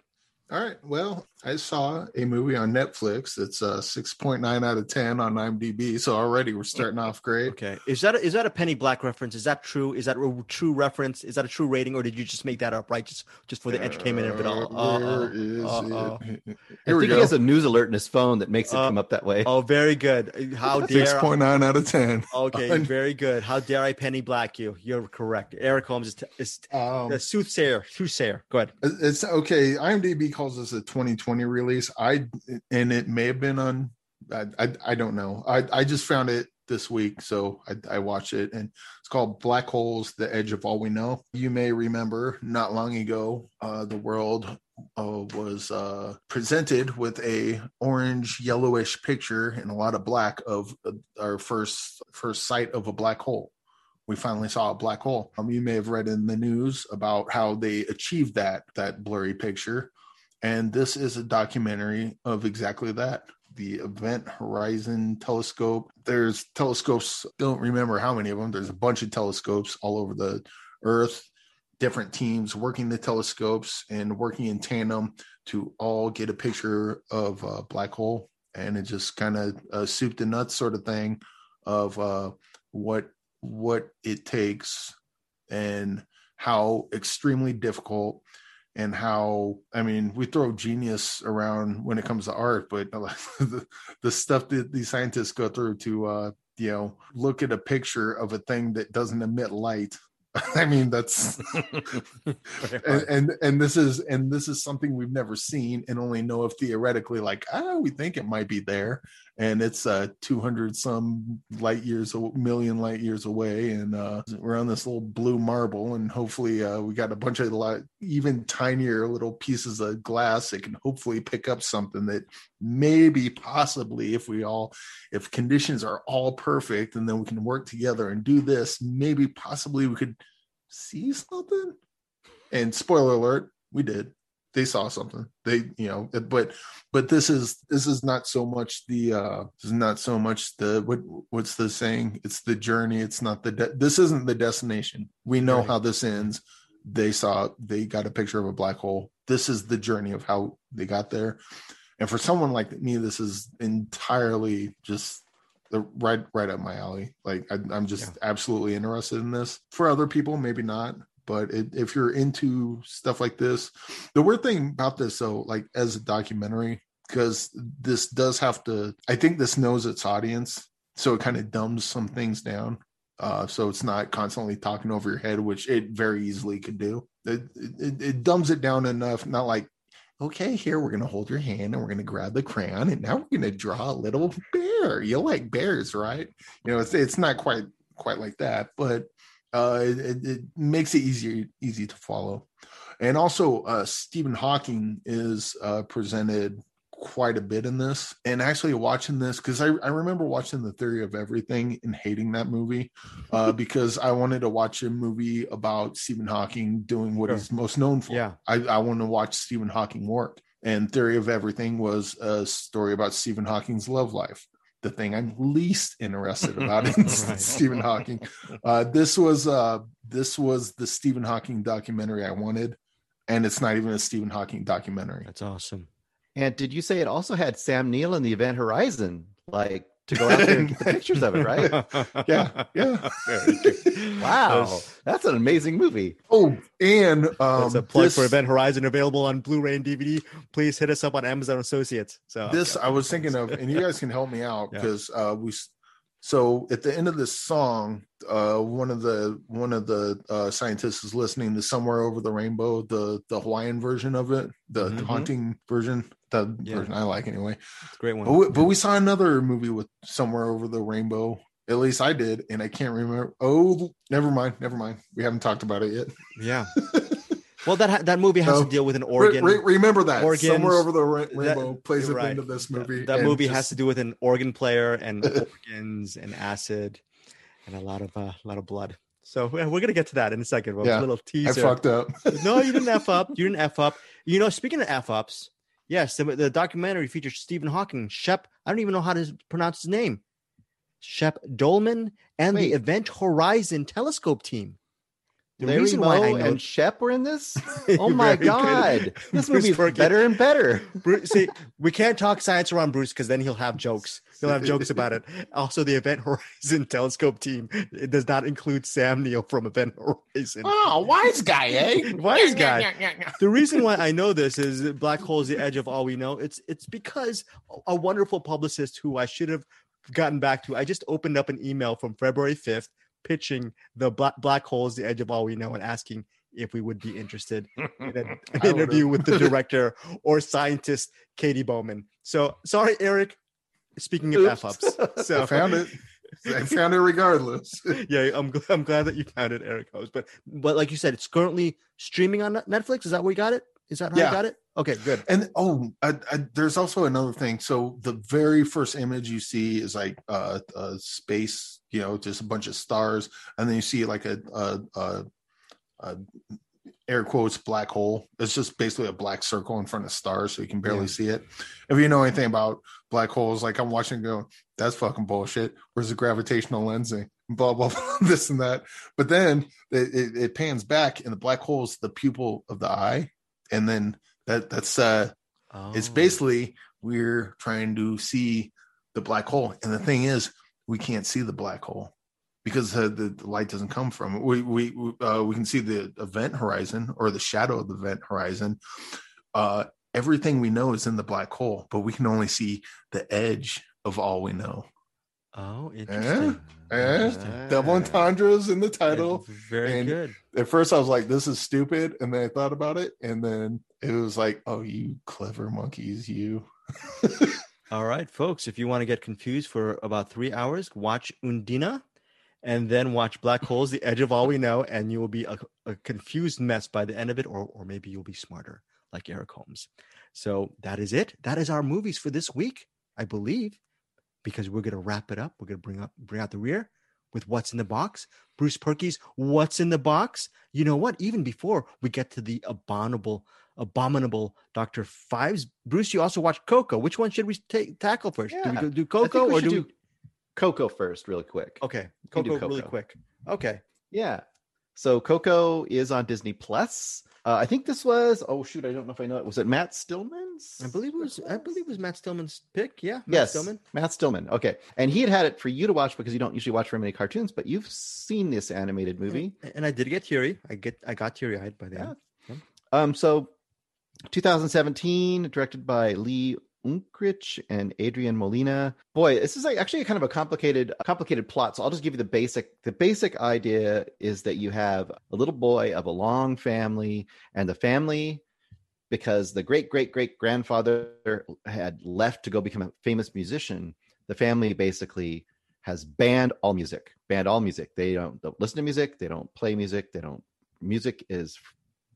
[SPEAKER 3] All right. Well, I saw a movie on Netflix that's uh 6.9 out of 10 on IMDb. So already we're starting off great.
[SPEAKER 1] Okay, is that a, is that a Penny Black reference? Is that true? Is that a true reference? Is that a true rating, or did you just make that up, right? Just just for the entertainment of it all.
[SPEAKER 3] Uh,
[SPEAKER 1] Uh,
[SPEAKER 3] where is
[SPEAKER 1] uh-oh.
[SPEAKER 3] it?
[SPEAKER 2] i
[SPEAKER 3] Here we
[SPEAKER 2] think
[SPEAKER 3] go.
[SPEAKER 2] he has a news alert in his phone that makes it
[SPEAKER 1] Uh,
[SPEAKER 2] come up that way
[SPEAKER 1] Oh, very good. How dare?
[SPEAKER 3] 6.9 out of 10.
[SPEAKER 1] Okay, very good. How dare I Penny Black you? You're correct. Eric Holmes is, t- is
[SPEAKER 3] Um,
[SPEAKER 1] the soothsayer. Soothsayer. Go ahead.
[SPEAKER 3] it's okay. IMDb calls this a 2020 release. I and it may have been on. I I, I don't know. I I just found it this week, so I, I watched it, and it's called Black Holes: The Edge of All We Know. You may remember not long ago, uh, the world uh, was uh, presented with a orange yellowish picture and a lot of black of uh, our first first sight of a black hole we finally saw a black hole. Um, you may have read in the news about how they achieved that that blurry picture, and this is a documentary of exactly that. The Event Horizon Telescope. There's telescopes. Don't remember how many of them. There's a bunch of telescopes all over the Earth. Different teams working the telescopes and working in tandem to all get a picture of a black hole, and it just kind of a soup to nuts sort of thing of uh, what what it takes and how extremely difficult and how I mean we throw genius around when it comes to art, but the, the stuff that these scientists go through to uh you know look at a picture of a thing that doesn't emit light. I mean that's and, and and this is and this is something we've never seen and only know if theoretically like ah we think it might be there and it's uh 200 some light years a million light years away and uh we're on this little blue marble and hopefully uh we got a bunch of lot even tinier little pieces of glass that can hopefully pick up something that maybe possibly if we all if conditions are all perfect and then we can work together and do this maybe possibly we could see something? And spoiler alert we did they saw something. They you know but but this is this is not so much the uh this is not so much the what what's the saying? It's the journey. It's not the de- this isn't the destination. We know
[SPEAKER 1] Right.
[SPEAKER 3] how this ends. They saw they got a picture of a black hole. This is the journey of how they got there. And for someone like me this is entirely just the right right up my alley. Like I, i'm just absolutely interested in this. For other people maybe not but it, if you're into stuff like this the weird thing about this though like as a documentary because this does have to i think this knows its audience so it kind of dumbs some things down uh, so it's not constantly talking over your head which it very easily could do. It, it, it dumbs it down enough not like okay here we're going to hold your hand and we're going to grab the crayon and now we're going to draw a little bear. You like bears right? You know it's, it's not quite quite like that but uh, it, it, makes it easier easy to follow and also uh, stephen hawking is uh, presented quite a bit in this and actually watching this because I, I remember watching the theory of everything and hating that movie uh, because i wanted to watch a movie about stephen hawking doing what
[SPEAKER 1] Sure.
[SPEAKER 3] he's most known for
[SPEAKER 1] Yeah.
[SPEAKER 3] I, I want to watch Stephen Hawking work. And Theory of Everything was a story about Stephen Hawking's love life, the thing I'm least interested about in
[SPEAKER 1] Right.
[SPEAKER 3] Stephen Hawking. Uh, this was uh, this was the Stephen Hawking documentary I wanted, and it's not even a Stephen Hawking documentary.
[SPEAKER 1] That's awesome.
[SPEAKER 2] And did you say it also had Sam Neill in the Event Horizon, like to go out there and get the pictures of it, right?
[SPEAKER 3] Yeah, yeah.
[SPEAKER 2] Wow,
[SPEAKER 1] That's-
[SPEAKER 2] that's an amazing movie.
[SPEAKER 3] Oh, and um,
[SPEAKER 1] That's a plug
[SPEAKER 3] this,
[SPEAKER 1] for Event Horizon available on Blu-ray and DVD. Please hit us up on Amazon Associates. So
[SPEAKER 3] this I was thinking of, and you guys can help me out
[SPEAKER 1] Yeah.
[SPEAKER 3] because uh, we. So at the end of this song, uh, one of the one of the uh, scientists is listening to "Somewhere Over the Rainbow," the the Hawaiian version of it, the
[SPEAKER 1] Mhm.
[SPEAKER 3] haunting version, the
[SPEAKER 1] Yeah.
[SPEAKER 3] version I like anyway.
[SPEAKER 1] It's a great one.
[SPEAKER 3] But we, but we saw another movie with "Somewhere Over the Rainbow." At least I did, and I can't remember. Oh, never mind, never mind. We haven't talked about it yet.
[SPEAKER 1] Yeah. Well, that that movie has
[SPEAKER 3] So,
[SPEAKER 1] to deal with an organ.
[SPEAKER 3] re- remember that
[SPEAKER 1] organs,
[SPEAKER 3] somewhere over the ra-
[SPEAKER 1] that-
[SPEAKER 3] rainbow plays at the
[SPEAKER 1] right.
[SPEAKER 3] end of this
[SPEAKER 1] That-
[SPEAKER 3] movie.
[SPEAKER 1] That,
[SPEAKER 3] and
[SPEAKER 1] movie
[SPEAKER 3] just-
[SPEAKER 1] has to do with an organ player and organs and acid and a lot of uh, a lot of blood. So we're we're gonna get to that in a second. But
[SPEAKER 3] Yeah,
[SPEAKER 1] a little teaser.
[SPEAKER 3] I fucked up.
[SPEAKER 1] no, you didn't f up. You didn't f up. You know, speaking of f ups, yes, the, the documentary features Stephen Hawking, Shep. I don't even know how to pronounce his name. Shep Doeleman and
[SPEAKER 2] Wait.
[SPEAKER 1] the Event Horizon Telescope team. The
[SPEAKER 2] Larry
[SPEAKER 1] reason why I know
[SPEAKER 2] and Shep were in this. Oh my god, this
[SPEAKER 1] Bruce
[SPEAKER 2] movie is
[SPEAKER 1] Perkins.
[SPEAKER 2] better and better.
[SPEAKER 1] Bruce, see, we can't talk science around Bruce because then he'll have jokes. He'll have jokes about it. Also, the Event Horizon Telescope team it does not include Sam Neill from Event Horizon.
[SPEAKER 3] Oh, wise guy, eh?
[SPEAKER 1] Wise guy. The reason why I know this is black hole is the edge of all we know. It's it's because a wonderful publicist who I should have gotten back to. I just opened up an email from February fifth pitching the black black hole is the edge of all we know and asking if we would be interested in a- an interview with the director or scientist Katie Bouman. So sorry, Eric. Speaking of f ups,
[SPEAKER 3] I found it. I found it regardless.
[SPEAKER 1] yeah, I'm gl- I'm glad that you found it, Eric. Host. But but like you said, it's currently streaming on Netflix. Is that where you got it? Is that how
[SPEAKER 3] Yeah.
[SPEAKER 1] you got it? Okay, good.
[SPEAKER 3] And oh, I, I, there's also another thing. So the very first image you see is like uh, uh space, you know, just a bunch of stars, and then you see like a, a, a, a air quotes black hole. It's just basically a black circle in front of stars, so you can barely
[SPEAKER 1] Yeah.
[SPEAKER 3] see it. If you know anything about black holes, like I'm watching, it go, that's fucking bullshit. Where's the gravitational lensing? Blah blah blah, this and that. But then it, it, it pans back, and the black hole is the pupil of the eye, and then that that's uh it's
[SPEAKER 1] Oh.
[SPEAKER 3] basically we're trying to see the black hole. And the thing is we can't see the black hole because uh, the, the light doesn't come from it. We we we, uh, we can see the event horizon or the shadow of the event horizon. Uh everything we know is in the black hole but we can only see the edge of all we know
[SPEAKER 1] Oh, interesting.
[SPEAKER 3] Eh?
[SPEAKER 1] Interesting.
[SPEAKER 3] double entendres in the title
[SPEAKER 1] Very
[SPEAKER 3] and-
[SPEAKER 1] good.
[SPEAKER 3] at first I was like, this is stupid. And then I thought about it. And then it was like, oh, you clever monkeys, you.
[SPEAKER 1] All right, folks. If you want to get confused for about three hours, watch Undine, and then watch Black Holes: The Edge of All We Know, and you will be a, a confused mess by the end of it, or or maybe you'll be smarter, like Eric Holmes. So that is it. That is our movies for this week, I believe, because we're gonna wrap it up. We're gonna bring up bring out the rear with what's in the box. Bruce Purkey's What's in the Box. You know what? Even before we get to the abominable abominable Dr. Phibes. Bruce, you also watched Coco. Which one should we take tackle first? Do we
[SPEAKER 2] Yeah.
[SPEAKER 1] go do Coco or do,
[SPEAKER 2] do Coco first, really quick.
[SPEAKER 1] Okay,
[SPEAKER 2] do
[SPEAKER 1] Coco, really quick. Okay.
[SPEAKER 2] Yeah. So Coco is on Disney Plus. Uh, I think this was. Oh shoot, I don't know if I know it. Was it Matt Stillman's?
[SPEAKER 1] I believe it was I believe it was Matt Stillman's pick. Yeah, Matt
[SPEAKER 2] yes,
[SPEAKER 1] Stillman.
[SPEAKER 2] Matt Stillman. Okay, and he had had it for you to watch because you don't usually watch very many cartoons, but you've seen this animated movie.
[SPEAKER 1] And I did get teary. I get I got teary eyed by the
[SPEAKER 2] Yeah.
[SPEAKER 1] end.
[SPEAKER 2] Um, so 2017, directed by Lee Unkrich and Adrian Molina. Boy, this is like actually kind of a complicated, complicated plot. So I'll just give you the basic. The basic idea is that you have a little boy of a long family, and the family, because the great great great grandfather had left to go become a famous musician, the family basically has banned all music. Banned all music. They don't, don't listen to music. They don't play music. They don't. Music is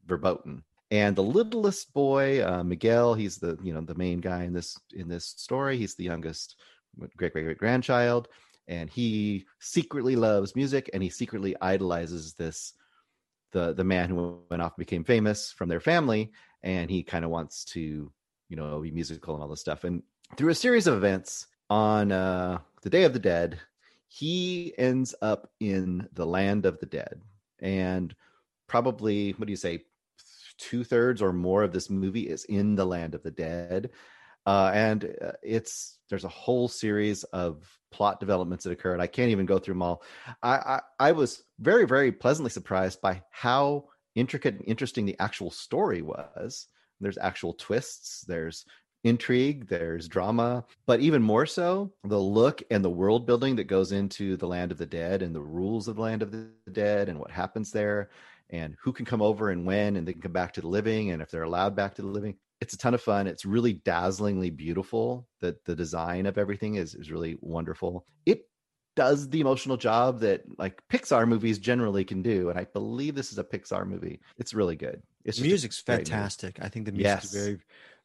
[SPEAKER 2] verboten and the littlest boy uh, miguel he's the you know the main guy in this in this story. He's the youngest great great great grandchild. And he secretly loves music and he secretly idolizes this the the man who went off and became famous from their family. And he kind of wants to you know be musical and all this stuff. And through a series of events on uh the day of the dead he ends up in the land of the dead. And probably what do you say two thirds or more of this movie is in the land of the dead. Uh, and uh, it's there's a whole series of plot developments that occurred i can't even go through them all. I, I i was very very pleasantly surprised by how intricate and interesting the actual story was. There's actual twists there's intrigue there's drama but even more so the look and the world building that goes into the land of the dead and the rules of the land of the dead and what happens there and who can come over and when and they can come back to the living and if they're allowed back to the living it's a ton of fun it's really dazzlingly beautiful the the design of everything is is really wonderful it does the emotional job that like pixar movies generally can do and i believe this is a pixar movie it's really good it's a
[SPEAKER 1] music's
[SPEAKER 2] great movie.
[SPEAKER 1] fantastic. I think the music is very,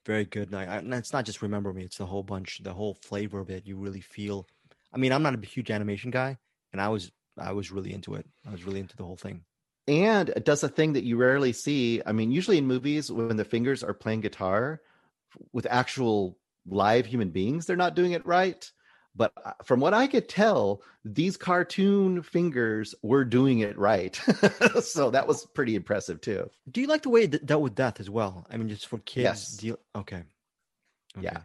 [SPEAKER 1] very good. And, I- and it's not just remember me; it's the whole bunch, the whole flavor of it. You really feel. I mean, I'm not a huge animation guy, and I was, I was really into it. I was really into the whole thing.
[SPEAKER 2] And it does a thing that you rarely see. I mean, usually in movies, when the fingers are playing guitar with actual live human beings, they're not doing it right. But uh, from what I could tell, these cartoon fingers were doing it right. so that was pretty impressive too.
[SPEAKER 1] Do you like the way it dealt with death as well? I mean, just for kids.
[SPEAKER 2] Yes.
[SPEAKER 1] Deal. Okay.
[SPEAKER 2] Yeah.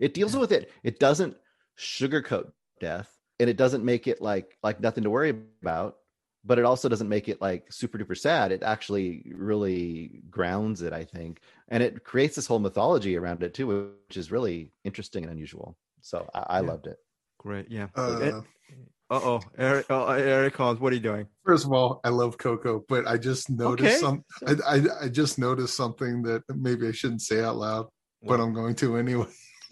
[SPEAKER 2] It deals with it. It doesn't sugarcoat death and it doesn't make it like like nothing to worry about, but it also doesn't make it like super duper sad. It actually really grounds it, I think. And it creates this whole mythology around it too, which is really interesting and unusual. So I, I
[SPEAKER 1] Yeah.
[SPEAKER 2] loved it.
[SPEAKER 1] Great. Yeah.
[SPEAKER 3] Uh,
[SPEAKER 1] Uh oh, Eric. Oh, Eric Holmes, what are you doing?
[SPEAKER 3] first of all, I love Coco, but I just noticed
[SPEAKER 1] Okay.
[SPEAKER 3] some. I, I I just noticed something that maybe I shouldn't say out loud, but I'm going to anyway.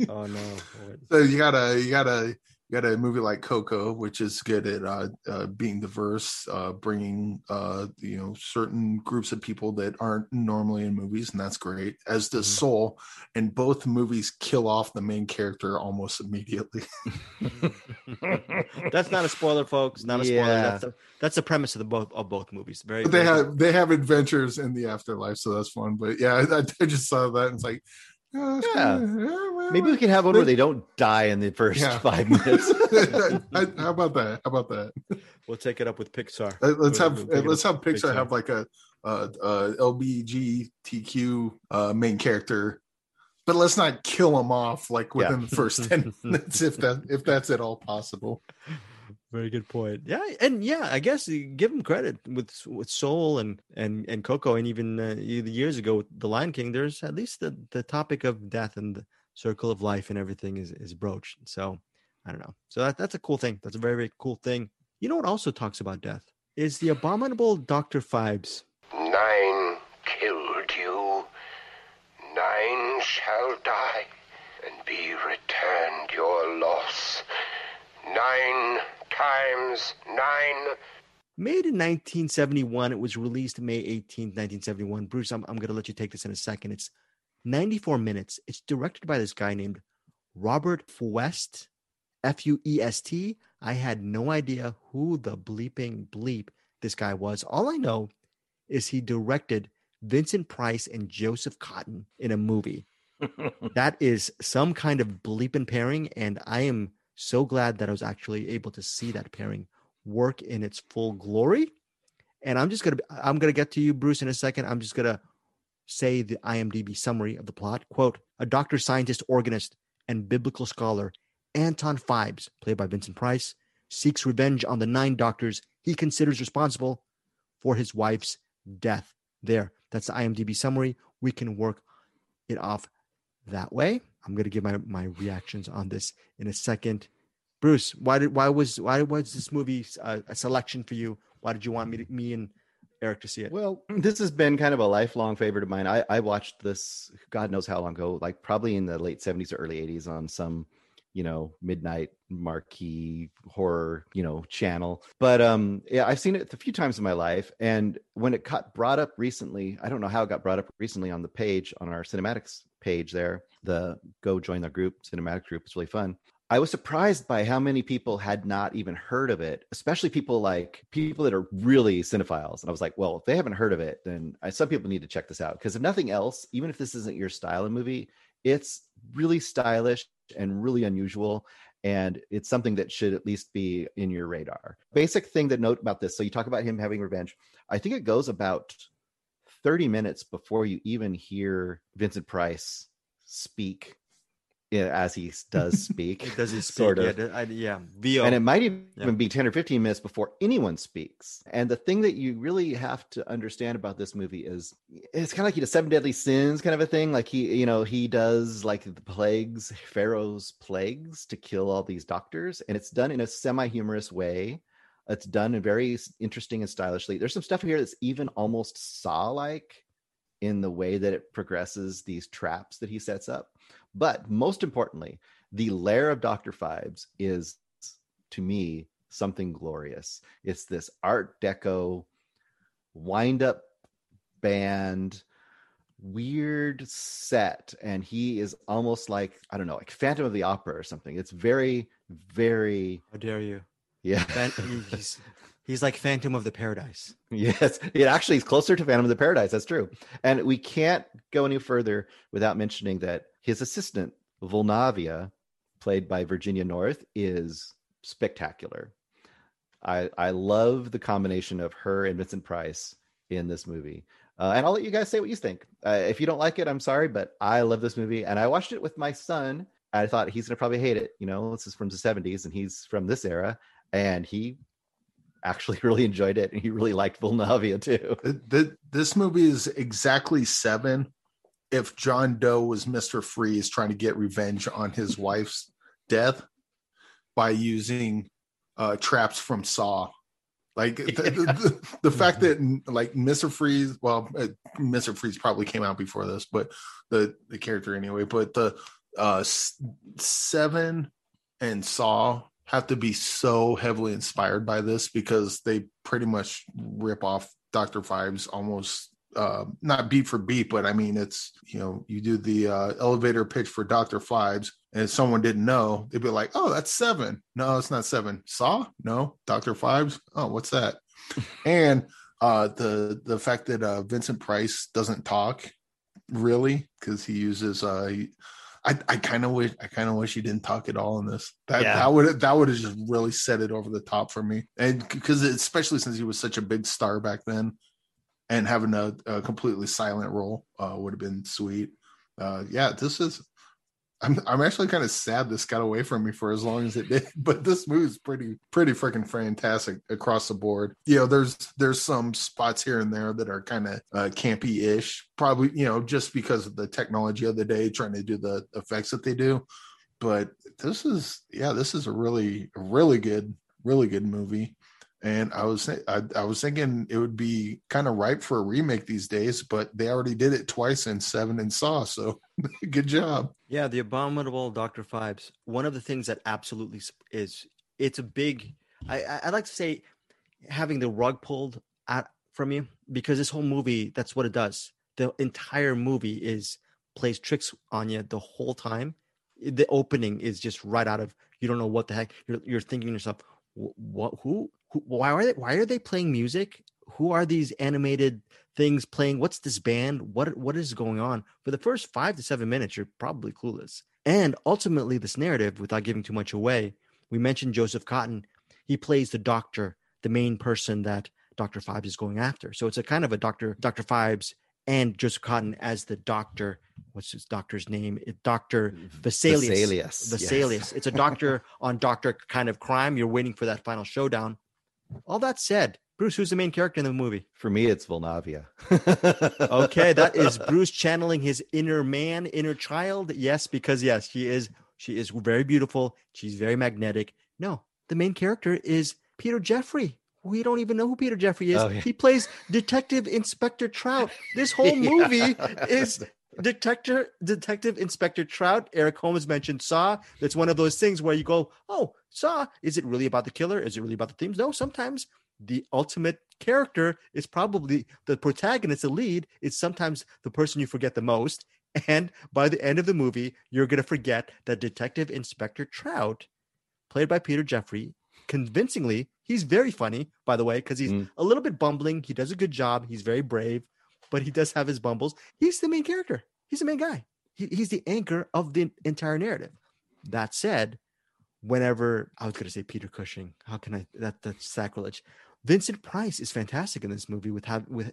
[SPEAKER 1] Oh no.
[SPEAKER 3] So you gotta you gotta you got a movie like Coco, which is good at uh, uh, being diverse, uh, bringing uh, you know certain groups of people that aren't normally in movies, and that's great. As does
[SPEAKER 1] Mhm.
[SPEAKER 3] Soul, and both movies kill off the main character almost immediately.
[SPEAKER 1] that's not a spoiler, folks. Not a spoiler.
[SPEAKER 2] Yeah.
[SPEAKER 1] That's the that's the premise of the both of both movies. Very.
[SPEAKER 3] But they
[SPEAKER 1] very good.
[SPEAKER 3] have they have adventures in the afterlife, so that's fun. But yeah, I, I just saw that and it's like, oh,
[SPEAKER 2] Yeah.
[SPEAKER 3] kinda-
[SPEAKER 2] Maybe we can have one where they don't die in the first
[SPEAKER 3] Yeah.
[SPEAKER 2] five minutes.
[SPEAKER 3] How about that? How about that?
[SPEAKER 1] We'll take it up with Pixar.
[SPEAKER 3] Uh, Let's
[SPEAKER 1] We'll-
[SPEAKER 3] have
[SPEAKER 1] we'll
[SPEAKER 3] let's have
[SPEAKER 1] with
[SPEAKER 3] Pixar have like a uh, uh, LBGTQ uh, main character, but let's not kill him off like within the first ten minutes, if that if that's at all possible.
[SPEAKER 1] Very good point. Yeah, and yeah, I guess give him credit with with Soul and and and Coco, and even uh, years ago with The Lion King. There's at least the the topic of death and the circle of life and everything is is broached. So I don't know. So that, that's a cool thing. That's a very very cool thing. You know what also talks about death is the abominable Doctor Phibes.
[SPEAKER 4] Nine killed you. Nine shall die, and be returned your loss. Nine times nine.
[SPEAKER 1] Made in 1971, it was released May 18, 1971. Bruce, I'm, I'm going to let you take this in a second. It's 94 minutes. It's directed by this guy named Robert Fuest, F U E S T. I had no idea who the bleeping bleep this guy was. All I know is he directed Vincent Price and Joseph Cotten in a movie. that is some kind of bleeping pairing, and I am so glad that I was actually able to see that pairing work in its full glory. And I'm just gonna I'm gonna get to you, Bruce, in a second. I'm just gonna say the IMDb summary of the plot. Quote: A doctor, scientist, organist, and biblical scholar, Anton Phibes, played by Vincent Price, seeks revenge on the nine doctors he considers responsible for his wife's death. There, that's the IMDb summary. We can work it off that way. I'm to give my, my reactions on this in a second. Bruce, why did why was why was this movie a, a selection for you? Why did you want me to, me and Eric to see it?
[SPEAKER 2] Well, this has been kind of a lifelong favorite of mine. I, I watched this, God knows how long ago, like probably in the late 70s or early 80s on some you know midnight marquee horror you know channel but um yeah i've seen it a few times in my life and when it got brought up recently i don't know how it got brought up recently on the page on our CinemAddicts page there the go join the group cinematic group it's really fun I was surprised by how many people had not even heard of it, especially people like people that are really cinephiles. And I was like, well, if they haven't heard of it, then I, some people need to check this out. Because if nothing else, even if this isn't your style of movie, it's really stylish and really unusual and it's something that should at least be in your radar. Basic thing to note about this so you talk about him having revenge. I think it goes about 30 minutes before you even hear vincent price speak as he does speak.
[SPEAKER 1] it does he speak? Sort of. Yeah, I, yeah. VO.
[SPEAKER 2] And it might even yeah. be 10 or 15 minutes before anyone speaks. And the thing that you really have to understand about this movie is it's kind of like he does seven deadly sins kind of a thing. Like he, you know, he does like the plagues, Pharaoh's plagues to kill all these doctors. And it's done in a semi humorous way. It's done in very interesting and stylishly. There's some stuff here that's even almost saw like in the way that it progresses these traps that he sets up but most importantly, the lair of Dr. Phibes is to me something glorious. It's this art deco wind up band weird set and he is almost like i don't know like phantom of the opera or something. It's very very
[SPEAKER 1] how dare you.
[SPEAKER 2] Yeah.
[SPEAKER 1] He's, he's like phantom of the paradise.
[SPEAKER 2] Yes. It actually is closer to phantom of the paradise. That's true. And we can't go any further without mentioning that his assistant, Vulnavia, played by Virginia North, is spectacular. I I love the combination of her and Vincent Price in this movie. Uh, and I'll let you guys say what you think. Uh, if you don't like it, I'm sorry, but I love this movie, and I watched it with my son. I thought he's gonna probably hate it. You know, this is from the '70s, and he's from this era, and he actually really enjoyed it, and he really liked Vulnavia too.
[SPEAKER 3] The, this movie is exactly seven if John Doe was Mr. Freeze trying to get revenge on his wife's death by using uh, traps from Saw. Like the, the, the, fact that like Mr. Freeze, well, uh, Mr. Freeze probably came out before this, but the the character anyway. But the uh, Seven and Saw have to be so heavily inspired by this because they pretty much rip off Doctor Phibes almost uh, not beat for beat, but I mean, it's you know, you do the uh, elevator pitch for Doctor Phibes, and someone didn't know, they'd be like, "Oh, that's seven. No, it's not seven. Saw? No, Doctor Phibes. Oh, what's that?" and uh, the the fact that uh, Vincent Price doesn't talk really because he uses uh, he, I, I kind of wish I kind of wish he didn't talk at all in this. That yeah. that would that would have just really set it over the top for me, and because especially since he was such a big star back then, and having a, a completely silent role uh, would have been sweet. Uh, yeah, this is. I'm I'm actually kind of sad this got away from me for as long as it did, but this movie is pretty pretty freaking fantastic across the board. You know, there's there's some spots here and there that are kind of uh, campy ish, probably you know just because of the technology of the day trying to do the effects that they do. But this is yeah, this is a really really good really good movie and I was thi- I, I was thinking it would be kind of ripe for a remake these days, but they already did it twice in Seven and Saw, so good job.
[SPEAKER 1] Yeah, the abominable Doctor Phibes. One of the things that absolutely is it's a big. I I like to say having the rug pulled out from you because this whole movie that's what it does. The entire movie is plays tricks on you the whole time. The opening is just right out of you don't know what the heck you're you're thinking to yourself. What who, who why are they why are they playing music? Who are these animated things playing? What's this band? What what is going on? For the first five to seven minutes, you're probably clueless. And ultimately, this narrative, without giving too much away, we mentioned Joseph Cotten. He plays the doctor, the main person that Dr. Phibes is going after. So it's a kind of a Dr. Dr. Phibes and Joseph Cotten as the doctor. What's his doctor's name? Dr. Vesalius.
[SPEAKER 2] Vesalius,
[SPEAKER 1] Vesalius.
[SPEAKER 2] yes.
[SPEAKER 1] It's a doctor on doctor kind of crime. You're waiting for that final showdown. All that said, Bruce, who's the main character in the movie?
[SPEAKER 2] For me, it's Vulnavia.
[SPEAKER 1] Okay, that is Bruce channeling his inner man, inner child. Yes, because yes, she is she is very beautiful. She's very magnetic. No, the main character is Peter Jeffrey. We don't even know who Peter Jeffrey is.
[SPEAKER 2] Oh, yeah.
[SPEAKER 1] He plays Detective Inspector Trout. This whole
[SPEAKER 2] Yeah.
[SPEAKER 1] movie is Detective Detective Inspector Trout. Eric Holmes mentioned Saw. It's one of those things where you go, "Oh, Saw. Is it really about the killer? Is it really about the themes?" No. Sometimes the ultimate character is probably the protagonist, the lead. Is sometimes the person you forget the most. And by the end of the movie, you're gonna forget that Detective Inspector Trout, played by Peter Jeffrey, convincingly, he's very funny, by the way, because he's
[SPEAKER 2] Mm.
[SPEAKER 1] a little bit bumbling. He does a good job. He's very brave, but he does have his bumbles. He's the main character. He's the main guy. He, he's the anchor of the entire narrative. That said, whenever I was going to say Peter Cushing, how can I? That that's sacrilege. Vincent Price is fantastic in this movie with with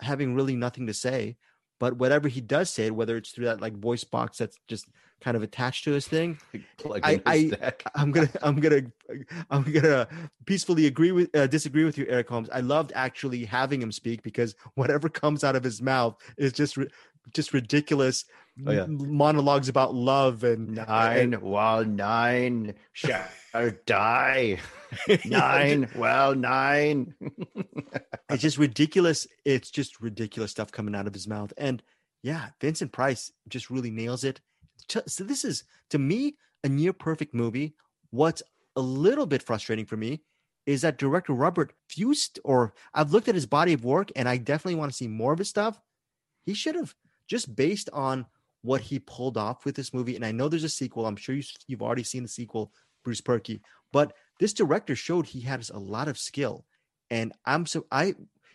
[SPEAKER 1] having really nothing to say, but whatever he does say, whether it's through that like voice box that's just kind of attached to his thing,
[SPEAKER 2] Plug
[SPEAKER 1] I, I, I'm gonna, I'm gonna, I'm gonna peacefully agree with, uh, disagree with you, Eric Holmes. I loved actually having him speak because whatever comes out of his mouth is just, just ridiculous
[SPEAKER 2] Oh, yeah.
[SPEAKER 1] monologues about love and
[SPEAKER 2] Nine, well, nine shall die. Nine, well, nine.
[SPEAKER 1] it's just ridiculous. It's just ridiculous stuff coming out of his mouth. And yeah, Vincent Price just really nails it. So this is to me a near perfect movie. What's a little bit frustrating for me is that director Robert Fuest, or I've looked at his body of work and I definitely want to see more of his stuff. He should have just based on what he pulled off with this movie. And I know there's a sequel. I'm sure you, you've already seen the sequel, Bruce Purkey. But this director showed he has a lot of skill. And I'm so I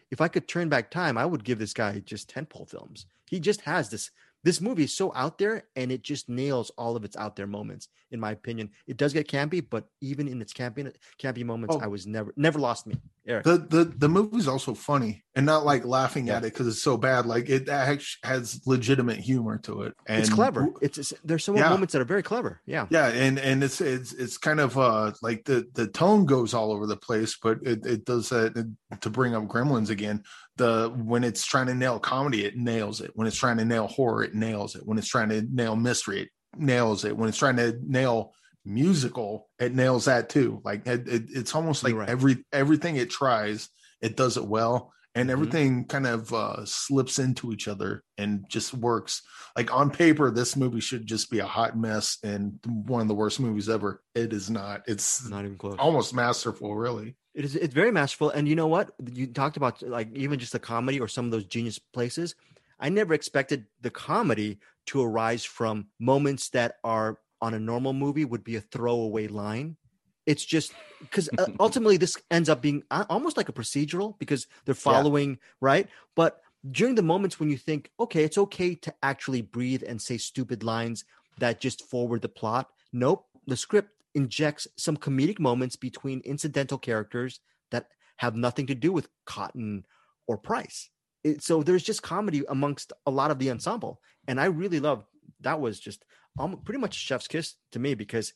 [SPEAKER 1] if I could turn back time, I would give this guy just tentpole films. He just has this. This movie is so out there, and it just nails all of its out there moments. In my opinion, it does get campy, but even in its campy campy moments,
[SPEAKER 3] Oh.
[SPEAKER 1] I was never never lost me. Eric,
[SPEAKER 3] The the the movie's also funny and not like laughing
[SPEAKER 1] Yeah.
[SPEAKER 3] at it because it's so bad. Like it actually has legitimate humor to it. And
[SPEAKER 1] it's clever. It's, it's there's some
[SPEAKER 3] Yeah.
[SPEAKER 1] moments that are very clever. Yeah,
[SPEAKER 3] Yeah, and and it's it's it's kind of uh like the the tone goes all over the place, but it it does that to bring up Gremlins again. The when it's trying to nail comedy, it nails it. When it's trying to nail horror, it nails it. When it's trying to nail mystery, it nails it. When it's trying to nail musical, it nails that too. Like it, it, it's almost like
[SPEAKER 1] right.
[SPEAKER 3] every everything it tries, it does it well. And
[SPEAKER 1] Mhm.
[SPEAKER 3] everything kind of uh, slips into each other and just works like on paper this movie should just be a hot mess and one of the worst movies ever it is not it's
[SPEAKER 1] not even close.
[SPEAKER 3] almost masterful really
[SPEAKER 1] It is. It's very masterful. And you know what? You talked about like even just the comedy or some of those genius places. I never expected the comedy to arise from moments that are on a normal movie would be a throwaway line. It's just because uh, ultimately this ends up being uh, almost like a procedural because they're following right. But during the moments when you think, okay, it's okay to actually breathe and say stupid lines that just forward the plot. Nope. The script injects some comedic moments between incidental characters that have nothing to do with Cotton or Price. It, so there's just comedy amongst a lot of the ensemble. And I really love that was just um, pretty much chef's kiss to me because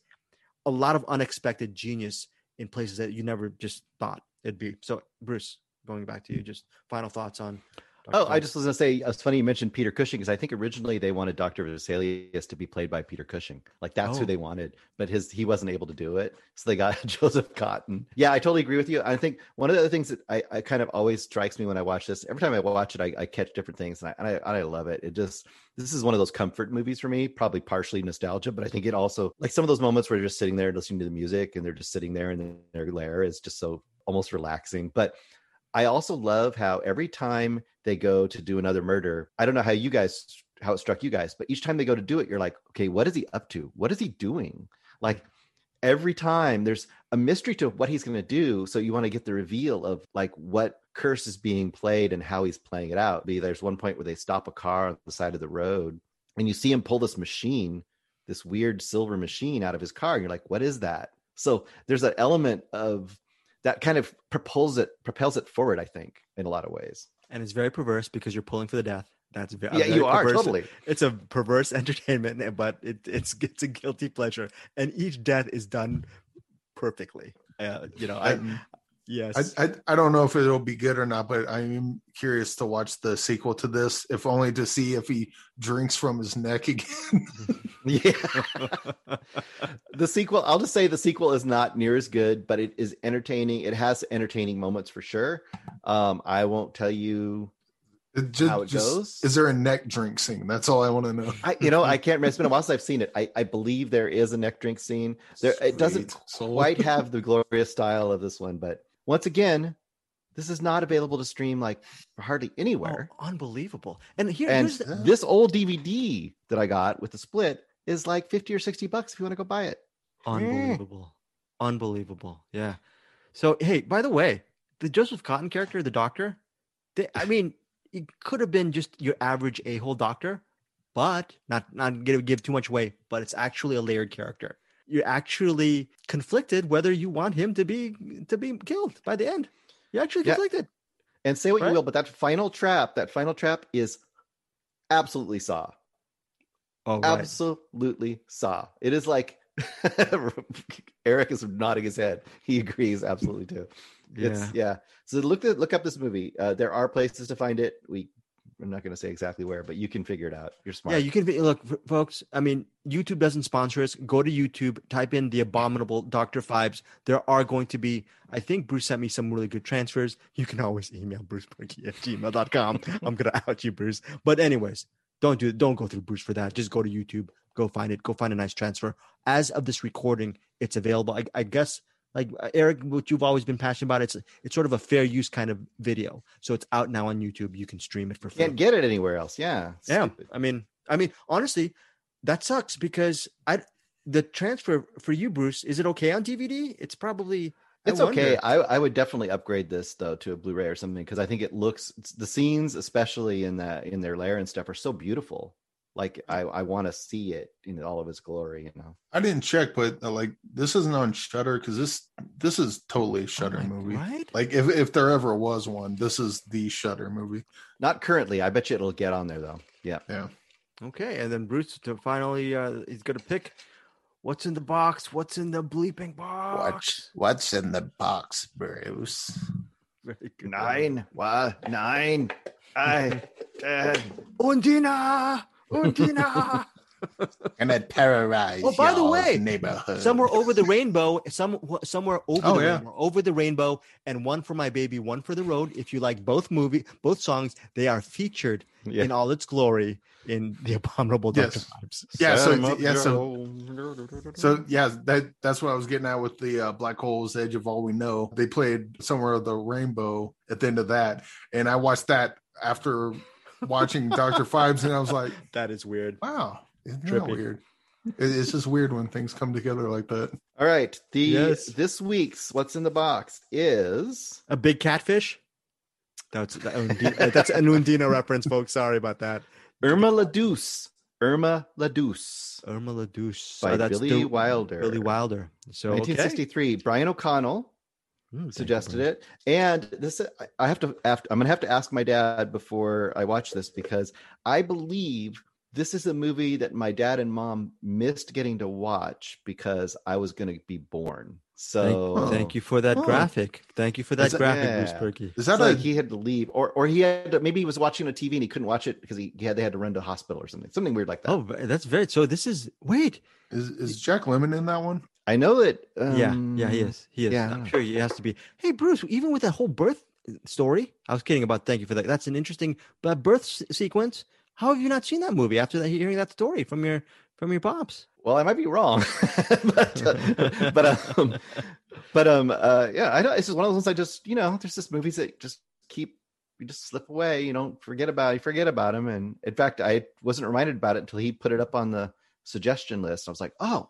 [SPEAKER 1] a lot of unexpected genius in places that you never just thought it'd be. So, Bruce, going back to you, just final thoughts on
[SPEAKER 2] Oh, I just was gonna say uh, it's funny you mentioned Peter Cushing because I think originally they wanted Doctor Vesalius to be played by Peter Cushing, like that's
[SPEAKER 1] Oh.
[SPEAKER 2] who they wanted, but his he wasn't able to do it, so they got Joseph Cotten. Yeah, I totally agree with you. I think one of the other things that I, I kind of always strikes me when I watch this, every time I watch it, I, I catch different things, and I, and I and I love it. It just this is one of those comfort movies for me, probably partially nostalgia, but I think it also like some of those moments where you're just sitting there listening to the music and they're just sitting there in their lair is just so almost relaxing, but. I also love how every time they go to do another murder, I don't know how you guys how it struck you guys, but each time they go to do it, you're like, okay, what is he up to? What is he doing? Like every time there's a mystery to what he's going to do, so you want to get the reveal of like what curse is being played and how he's playing it out. Be there's one point where they stop a car on the side of the road and you see him pull this machine, this weird silver machine out of his car, and you're like, what is that? So there's that element of that kind of propels it propels it forward i think in a lot of ways
[SPEAKER 1] and it's very perverse because you're pulling for the death. That's very
[SPEAKER 2] yeah you are totally
[SPEAKER 1] It's a perverse entertainment, but it, it's it's a guilty pleasure, and each death is done perfectly. Uh, you know, I, yes,
[SPEAKER 3] I, I I don't know if it'll be good or not, but I'm curious to watch the sequel to this, if only to see if he drinks from his neck again.
[SPEAKER 2] yeah the sequel i'll just say the sequel is not near as good but it is entertaining it has entertaining moments for sure um i won't tell you
[SPEAKER 3] It ju-
[SPEAKER 2] How it goes?
[SPEAKER 3] Is there a neck drink scene? That's all I want to know.
[SPEAKER 2] i you know i can't remember it's been a while since i've seen it i, I believe there is a neck drink scene there it doesn't
[SPEAKER 3] soul.
[SPEAKER 2] quite have the glorious style of this one but once again this is not available to stream like hardly anywhere
[SPEAKER 1] Oh, unbelievable. And here,
[SPEAKER 2] and
[SPEAKER 1] here's the,
[SPEAKER 2] this old dvd that i got with the split is like 50 or 60 bucks if you want to go buy it
[SPEAKER 1] unbelievable, unbelievable. Yeah. So hey, by the way, the Joseph Cotten character, the doctor, they, I mean, it could have been just your average a hole doctor, but not not gonna give too much away. But it's actually a layered character. You're actually conflicted whether you want him to be to be killed by the end. You're actually
[SPEAKER 2] Yeah.
[SPEAKER 1] conflicted.
[SPEAKER 2] and say what
[SPEAKER 1] Right.
[SPEAKER 2] you will, but that final trap, that final trap is absolutely saw.
[SPEAKER 1] Oh,
[SPEAKER 2] Absolutely saw. It is like Eric is nodding his head. He agrees absolutely too. It's yeah. So look at look up this movie. Uh, there are places to find it. We I'm not going to say exactly where, but you can figure it out. You're smart.
[SPEAKER 1] Yeah, you can look, folks. I mean, YouTube doesn't sponsor us. Go to YouTube, type in the abominable Doctor Phibes. There are going to be. I think Bruce sent me some really good transfers. You can always email bruceperky at gmail.com. I'm gonna out you, Bruce. But anyways, don't do it, don't go through Bruce for that. Just go to YouTube, go find it, go find a nice transfer. As of this recording, it's available. I, I guess like uh, Eric, what you've always been passionate about, it's it's sort of a fair use kind of video. So it's out now on YouTube. You can stream it for free.
[SPEAKER 2] can't get it anywhere else. Yeah.
[SPEAKER 1] Yeah,
[SPEAKER 2] stupid.
[SPEAKER 1] I mean, I mean, honestly, that sucks because I the transfer for you, Bruce. Is it okay on DVD? It's probably. I
[SPEAKER 2] It's okay. I, I would definitely upgrade this though to a Blu-ray or something because I think it looks the scenes, especially in that in their lair and stuff, are so beautiful. Like I, I want to see it in all of its glory. You know.
[SPEAKER 3] I didn't check, but uh, like this isn't on Shudder because this this is totally a Shudder
[SPEAKER 1] Oh
[SPEAKER 3] movie.
[SPEAKER 1] right?
[SPEAKER 3] Like if if there ever was one, this is the Shudder movie.
[SPEAKER 2] Not currently. I bet you it'll get on there though. Yeah.
[SPEAKER 3] Yeah.
[SPEAKER 1] Okay, and then Bruce to finally, uh, he's gonna pick what's in the box. What's in the bleeping box?
[SPEAKER 3] what's in the box, Bruce?
[SPEAKER 1] Very good.
[SPEAKER 2] Nine. What? Nine. I. Ten.
[SPEAKER 1] Undina, Undina.
[SPEAKER 3] Gonna terrorize.
[SPEAKER 1] Oh, by the way,
[SPEAKER 3] neighborhood.
[SPEAKER 1] somewhere over the rainbow, some somewhere over
[SPEAKER 3] Oh,
[SPEAKER 1] the
[SPEAKER 3] yeah.
[SPEAKER 1] rainbow, over the rainbow, and one for my baby, one for the road. If you like both movie, both songs, they are featured
[SPEAKER 2] Yeah.
[SPEAKER 1] in all its glory in the abominable Doctor
[SPEAKER 3] Yes.
[SPEAKER 1] Phibes.
[SPEAKER 3] Yeah, so-
[SPEAKER 2] Set 'em up,
[SPEAKER 3] yeah, so- So yeah, that that's what I was getting at with the uh, Black Holes Edge of All We Know. They played somewhere of the rainbow at the end of that, and I watched that after watching Doctor Phibes, and I was like,
[SPEAKER 1] that is weird.
[SPEAKER 3] wow, isn't that weird? It- It's just weird when things come together like that.
[SPEAKER 2] All right. The
[SPEAKER 1] Yes.
[SPEAKER 2] this week's what's in the box is
[SPEAKER 1] A big catfish. That's that Undina, uh, that's an Undina reference, folks. Sorry about that.
[SPEAKER 2] Irma La Douce. Irma La Douce
[SPEAKER 1] Irma La Douce.
[SPEAKER 2] by
[SPEAKER 1] Oh, that's
[SPEAKER 2] Billy
[SPEAKER 1] the-
[SPEAKER 2] Wilder.
[SPEAKER 1] Billy Wilder. So okay.
[SPEAKER 2] 1963. Brian O'Connell
[SPEAKER 1] Thank you,
[SPEAKER 2] suggested it, and this I- I have to. Have to I'm gonna have to ask my dad before I watch this because I believe this is a movie that my dad and mom missed getting to watch because I was going to be born. So
[SPEAKER 5] Oh.
[SPEAKER 1] Thank you for that
[SPEAKER 3] Oh.
[SPEAKER 1] graphic. Thank you for that
[SPEAKER 2] Is that-
[SPEAKER 1] graphic,
[SPEAKER 2] yeah.
[SPEAKER 1] Bruce Purkey.
[SPEAKER 3] Is
[SPEAKER 2] It's
[SPEAKER 3] that
[SPEAKER 2] like he had to leave, or or he had to, maybe he was watching a TV and he couldn't watch it because he, he had they had to run to the hospital or something, something weird like that.
[SPEAKER 1] Oh, that's very. So this is wait.
[SPEAKER 3] is, is Jack Lemmon in that one?
[SPEAKER 2] I know that.
[SPEAKER 1] yeah,
[SPEAKER 2] um,
[SPEAKER 1] yeah, he is. He is.
[SPEAKER 2] yeah,
[SPEAKER 1] I'm sure he has to be. Hey, Bruce. Even with that whole birth story, I was kidding about. Thank you for that. That's an interesting but birth s- sequence. How have you not seen that movie after that? Hearing that story from your from your pops.
[SPEAKER 2] Well, I might be wrong, but uh, but um, but um, uh, yeah, I don't. It's just one of those ones. I just you know, there's just movies that just keep you just slip away. You don't forget about you forget about them. And in fact, I wasn't reminded about it until he put it up on the suggestion list. I was like, oh,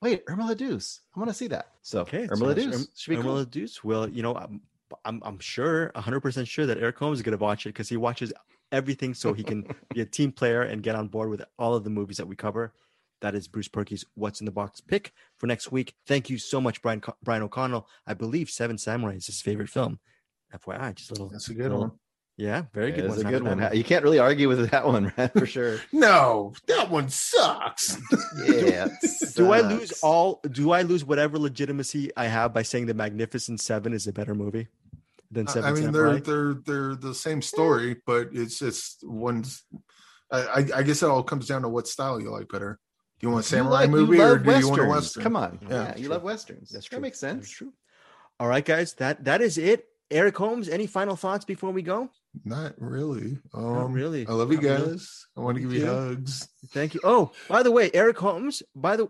[SPEAKER 2] wait, Irma Deuce. I want to see that. So
[SPEAKER 1] Okay,
[SPEAKER 2] Irma
[SPEAKER 1] so
[SPEAKER 2] Deuce
[SPEAKER 1] Irma-
[SPEAKER 2] should be
[SPEAKER 1] Irma
[SPEAKER 2] cool.
[SPEAKER 1] Deuce. Well, you know, I'm I'm, I'm sure, 100 percent sure that Eric Holmes is going to watch it because he watches everything, so he can be a team player and get on board with all of the movies that we cover. That is Bruce Purkey's "What's in the Box" pick for next week. Thank you so much, Brian Co- Brian O'Connell. I believe Seven Samurai is his favorite film. FYI, just a little.
[SPEAKER 3] That's a good
[SPEAKER 1] Well,
[SPEAKER 3] one.
[SPEAKER 1] Yeah, very good
[SPEAKER 2] It
[SPEAKER 1] one.
[SPEAKER 2] is a good one. You can't really argue with that one, right? For sure.
[SPEAKER 3] No, that one sucks.
[SPEAKER 2] Yeah.
[SPEAKER 1] Do I lose all? Do I lose whatever legitimacy I have by saying the Magnificent Seven is a better movie than Seven
[SPEAKER 3] I mean,
[SPEAKER 1] Samurai?
[SPEAKER 3] they're they're they're the same story, but it's just one's. I, I I guess it all comes down to what style you like better. Do you want a
[SPEAKER 2] You
[SPEAKER 3] samurai
[SPEAKER 2] like-
[SPEAKER 3] movie or
[SPEAKER 2] love
[SPEAKER 3] do you want a western?
[SPEAKER 2] Come on.
[SPEAKER 3] Yeah,
[SPEAKER 2] Yeah, you
[SPEAKER 1] true.
[SPEAKER 2] love westerns.
[SPEAKER 1] That's true.
[SPEAKER 2] That
[SPEAKER 1] true.
[SPEAKER 2] makes
[SPEAKER 1] That's true. All right, guys. That that is it. Eric Holmes. Any final thoughts before we go?
[SPEAKER 3] Not really. Um,
[SPEAKER 1] Not really.
[SPEAKER 3] I love you
[SPEAKER 1] Not really.
[SPEAKER 3] guys. I want to give you hugs.
[SPEAKER 1] Thank you. Oh, by the way, Eric Holmes. By the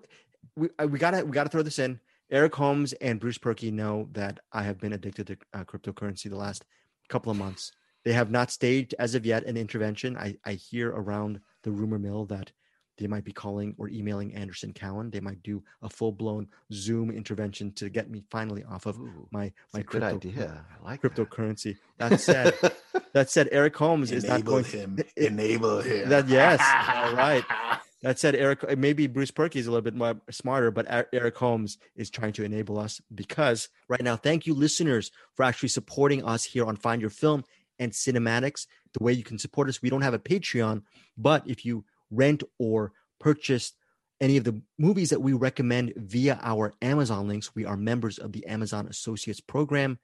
[SPEAKER 1] we uh, we gotta we gotta throw this in. Eric Holmes and Bruce Purkey know that I have been addicted to uh, cryptocurrency the last couple of months. They have not staged as of yet an intervention. I I hear around the rumor mill that they might be calling or emailing Anderson Cowan. They might do a full blown Zoom intervention to get me finally off of
[SPEAKER 2] Ooh,
[SPEAKER 1] my my crypto
[SPEAKER 2] idea. I like
[SPEAKER 1] cryptocurrency. That said, that said, Eric Holmes is not
[SPEAKER 3] Enable
[SPEAKER 1] going
[SPEAKER 3] him.
[SPEAKER 1] it-
[SPEAKER 3] Enable him.
[SPEAKER 1] That- yes. All right. That said, Eric, uh, maybe Bruce Purkey is a little bit more smarter, but Er- Eric Holmes is trying to enable us because right now, thank you, listeners, for actually supporting us here on Find Your Film and CinemAddicts. The way you can support us, we don't have a Patreon, but if you rent or purchase any of the movies that we recommend via our Amazon links, we are members of the Amazon Associates Program.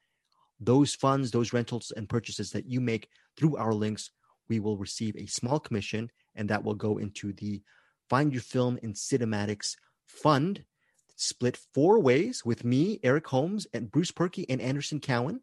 [SPEAKER 1] Those funds, those rentals and purchases that you make through our links, we will receive a small commission, and that will go into the Find Your Film in CinemAddicts Fund, split four ways with me, Eric Holmes, and Bruce Purkey and Anderson Cowan.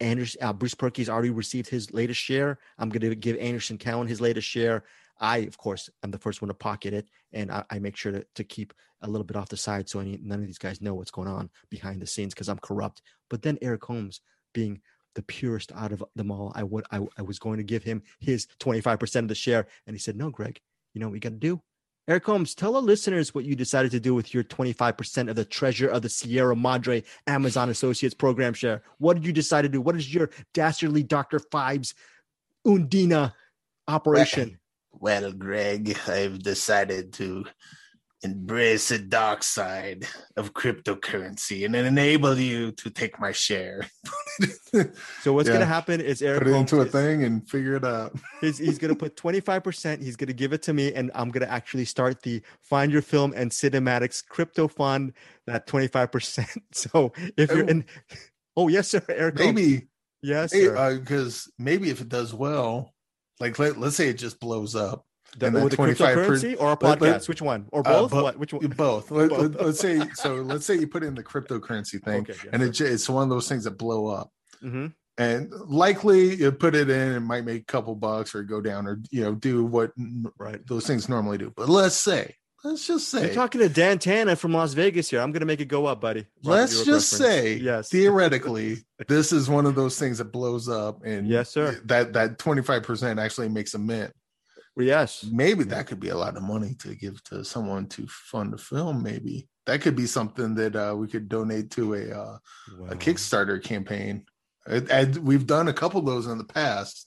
[SPEAKER 1] Anders, uh, Bruce Purkey has already received his latest share. I'm going to give Anderson Cowan his latest share. I, of course, am the first one to pocket it, and I, I make sure to, to keep a little bit off the side so any, none of these guys know what's going on behind the scenes because I'm corrupt. But then Eric Holmes, being the purest out of them all, I would I, I was going to give him his 25% of the share, and he said, "No, Greg, you know what we got to do." Eric Holmes, tell our listeners what you decided to do with your 25% of the treasure of the Sierra Madre Amazon Associates program share. What did you decide to do? What is your dastardly Dr. Phibes Undina operation?
[SPEAKER 3] Well, Greg, I've decided to embrace the dark side of cryptocurrency and enable you to take my share.
[SPEAKER 1] So what's
[SPEAKER 3] Yeah.
[SPEAKER 1] going to happen is Eric
[SPEAKER 3] Put it into a thing and figure it out.
[SPEAKER 1] He's, he's going to put 25%. He's going to give it to me, and I'm going to actually start the Find Your Film and CinemAddicts crypto fund, that 25%. So if you're
[SPEAKER 3] Oh.
[SPEAKER 1] in, oh, yes, sir. Eric Holmes.
[SPEAKER 3] Maybe
[SPEAKER 1] Yes, sir.
[SPEAKER 3] Uh, because maybe if it does well, like let, let's say it just blows up.
[SPEAKER 1] The,
[SPEAKER 3] and
[SPEAKER 1] with the
[SPEAKER 3] 25%
[SPEAKER 1] cryptocurrency or a podcast?
[SPEAKER 3] let-
[SPEAKER 1] Which one? Or
[SPEAKER 3] Uh,
[SPEAKER 1] both?
[SPEAKER 3] bo-
[SPEAKER 1] what? Which one?
[SPEAKER 3] Both. Let,
[SPEAKER 1] Both.
[SPEAKER 3] us say so. Let's say you put in the cryptocurrency thing,
[SPEAKER 1] Okay, yes,
[SPEAKER 3] and it, it's one of those things that blow up.
[SPEAKER 1] Mhm.
[SPEAKER 3] And likely you put it in, it might make a couple bucks or go down or you know do what
[SPEAKER 1] Right.
[SPEAKER 3] those things normally do. But let's say, let's just say,
[SPEAKER 1] You're talking to Dan Tanna from Las Vegas here. I'm going to make it go up, buddy. Robert
[SPEAKER 3] let's just say,
[SPEAKER 1] yes.
[SPEAKER 3] theoretically, this is one of those things that blows up, and
[SPEAKER 1] Yes, sir.
[SPEAKER 3] that that twenty five percent actually makes a mint.
[SPEAKER 1] Well, yes.
[SPEAKER 3] Maybe that could be a lot of money to give to someone to fund a film. Maybe that could be something that uh, we could donate to a uh,
[SPEAKER 1] Wow.
[SPEAKER 3] a Kickstarter campaign. And we've done a couple of those in the past.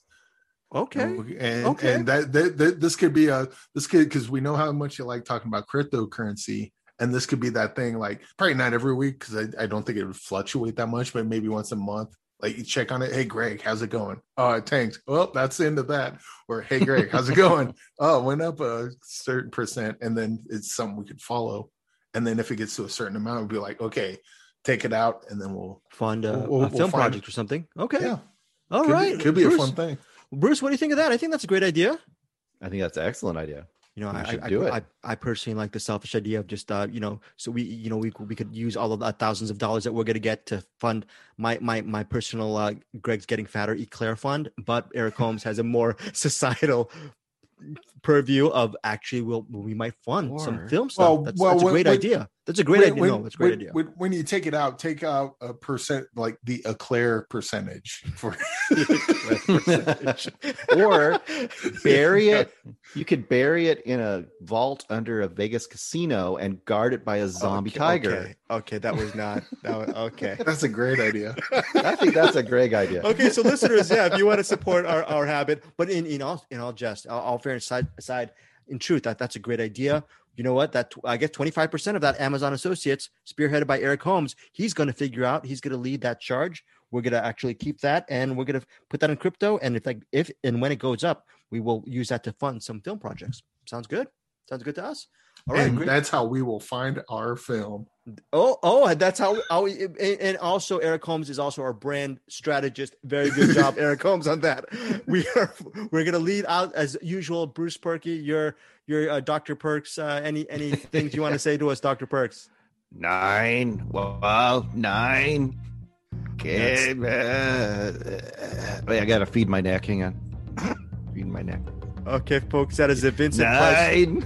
[SPEAKER 1] Okay.
[SPEAKER 3] And
[SPEAKER 1] Okay.
[SPEAKER 3] and that, that, that this could be a this could because we know how much you like talking about cryptocurrency. And this could be that thing, like probably not every week because I, I don't think it would fluctuate that much, but maybe once a month. Like you check on it. Hey Greg, how's it going? Oh, it tanked. Well, that's the end of that. Or hey Greg, how's it going? oh, it went up a certain percent, and then it's something we could follow. And then if it gets to a certain amount, we'd be like, okay, take it out, and then we'll
[SPEAKER 1] fund a,
[SPEAKER 3] We'll- we'll-
[SPEAKER 1] film
[SPEAKER 3] find-
[SPEAKER 1] project or something. Okay.
[SPEAKER 3] yeah,
[SPEAKER 1] All
[SPEAKER 3] could
[SPEAKER 1] right.
[SPEAKER 3] be, could be a fun thing.
[SPEAKER 1] Bruce, what do you think of that? I think that's a great idea.
[SPEAKER 2] I think that's an excellent idea.
[SPEAKER 1] You know, I,
[SPEAKER 2] should
[SPEAKER 1] I,
[SPEAKER 2] do
[SPEAKER 1] I,
[SPEAKER 2] it.
[SPEAKER 1] I, I personally like the selfish idea of just, uh, you know, so we, you know, we, could- we could use all of the thousands of dollars that we're going to get to fund my, my, my personal, uh, Greg's getting fatter, Eclair fund. But Eric Holmes has a more societal purview of actually, we'll, we might fund some film stuff.
[SPEAKER 3] Well,
[SPEAKER 1] that's,
[SPEAKER 3] well,
[SPEAKER 1] that's a great
[SPEAKER 3] when-
[SPEAKER 1] idea. That's a great
[SPEAKER 3] When-
[SPEAKER 1] idea.
[SPEAKER 3] when-
[SPEAKER 1] no, that's a great
[SPEAKER 3] when-
[SPEAKER 1] idea.
[SPEAKER 3] When, when you take it out, take out a percent, like the Eclair percentage for.
[SPEAKER 2] or bury it. You could bury it in a vault under a Vegas casino and guard it by a zombie
[SPEAKER 1] Okay,
[SPEAKER 2] tiger.
[SPEAKER 1] Okay. okay, that was not, that was, okay.
[SPEAKER 3] That's a great idea.
[SPEAKER 2] I think that's a great idea.
[SPEAKER 1] okay, so listeners, yeah, if you want to support our, our habit, but in in all in all jest, all, all fairness aside, aside, in truth, that that's a great idea. You know what? That I guess twenty five percent of that Amazon Associates, spearheaded by Eric Holmes, he's going to figure out. He's going to lead that charge. We're going to actually keep that, and we're going to put that in crypto. And if like if and when it goes up, we will use that to fund some film projects. Sounds good. Sounds good to us. All right,
[SPEAKER 3] and
[SPEAKER 1] great.
[SPEAKER 3] that's how we will find our film.
[SPEAKER 1] Oh, oh, that's how. how we, and, and also, Eric Holmes is also our brand strategist. Very good job, Eric Holmes, on that. We are we're gonna lead out as usual. Bruce Purkey, your your uh, Dr. Perks. Uh, any any things you want to say to us, Dr. Perks?
[SPEAKER 2] Nine. Well, nine. Okay. Uh, wait, I gotta feed my neck. Hang on. feed my neck.
[SPEAKER 1] Okay, folks, that is a Vincent Price.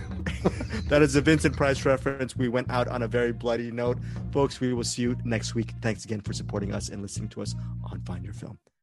[SPEAKER 1] That is a Vincent Price reference. We went out on a very bloody note, folks. We will see you next week. Thanks again for supporting us and listening to us on Find Your Film.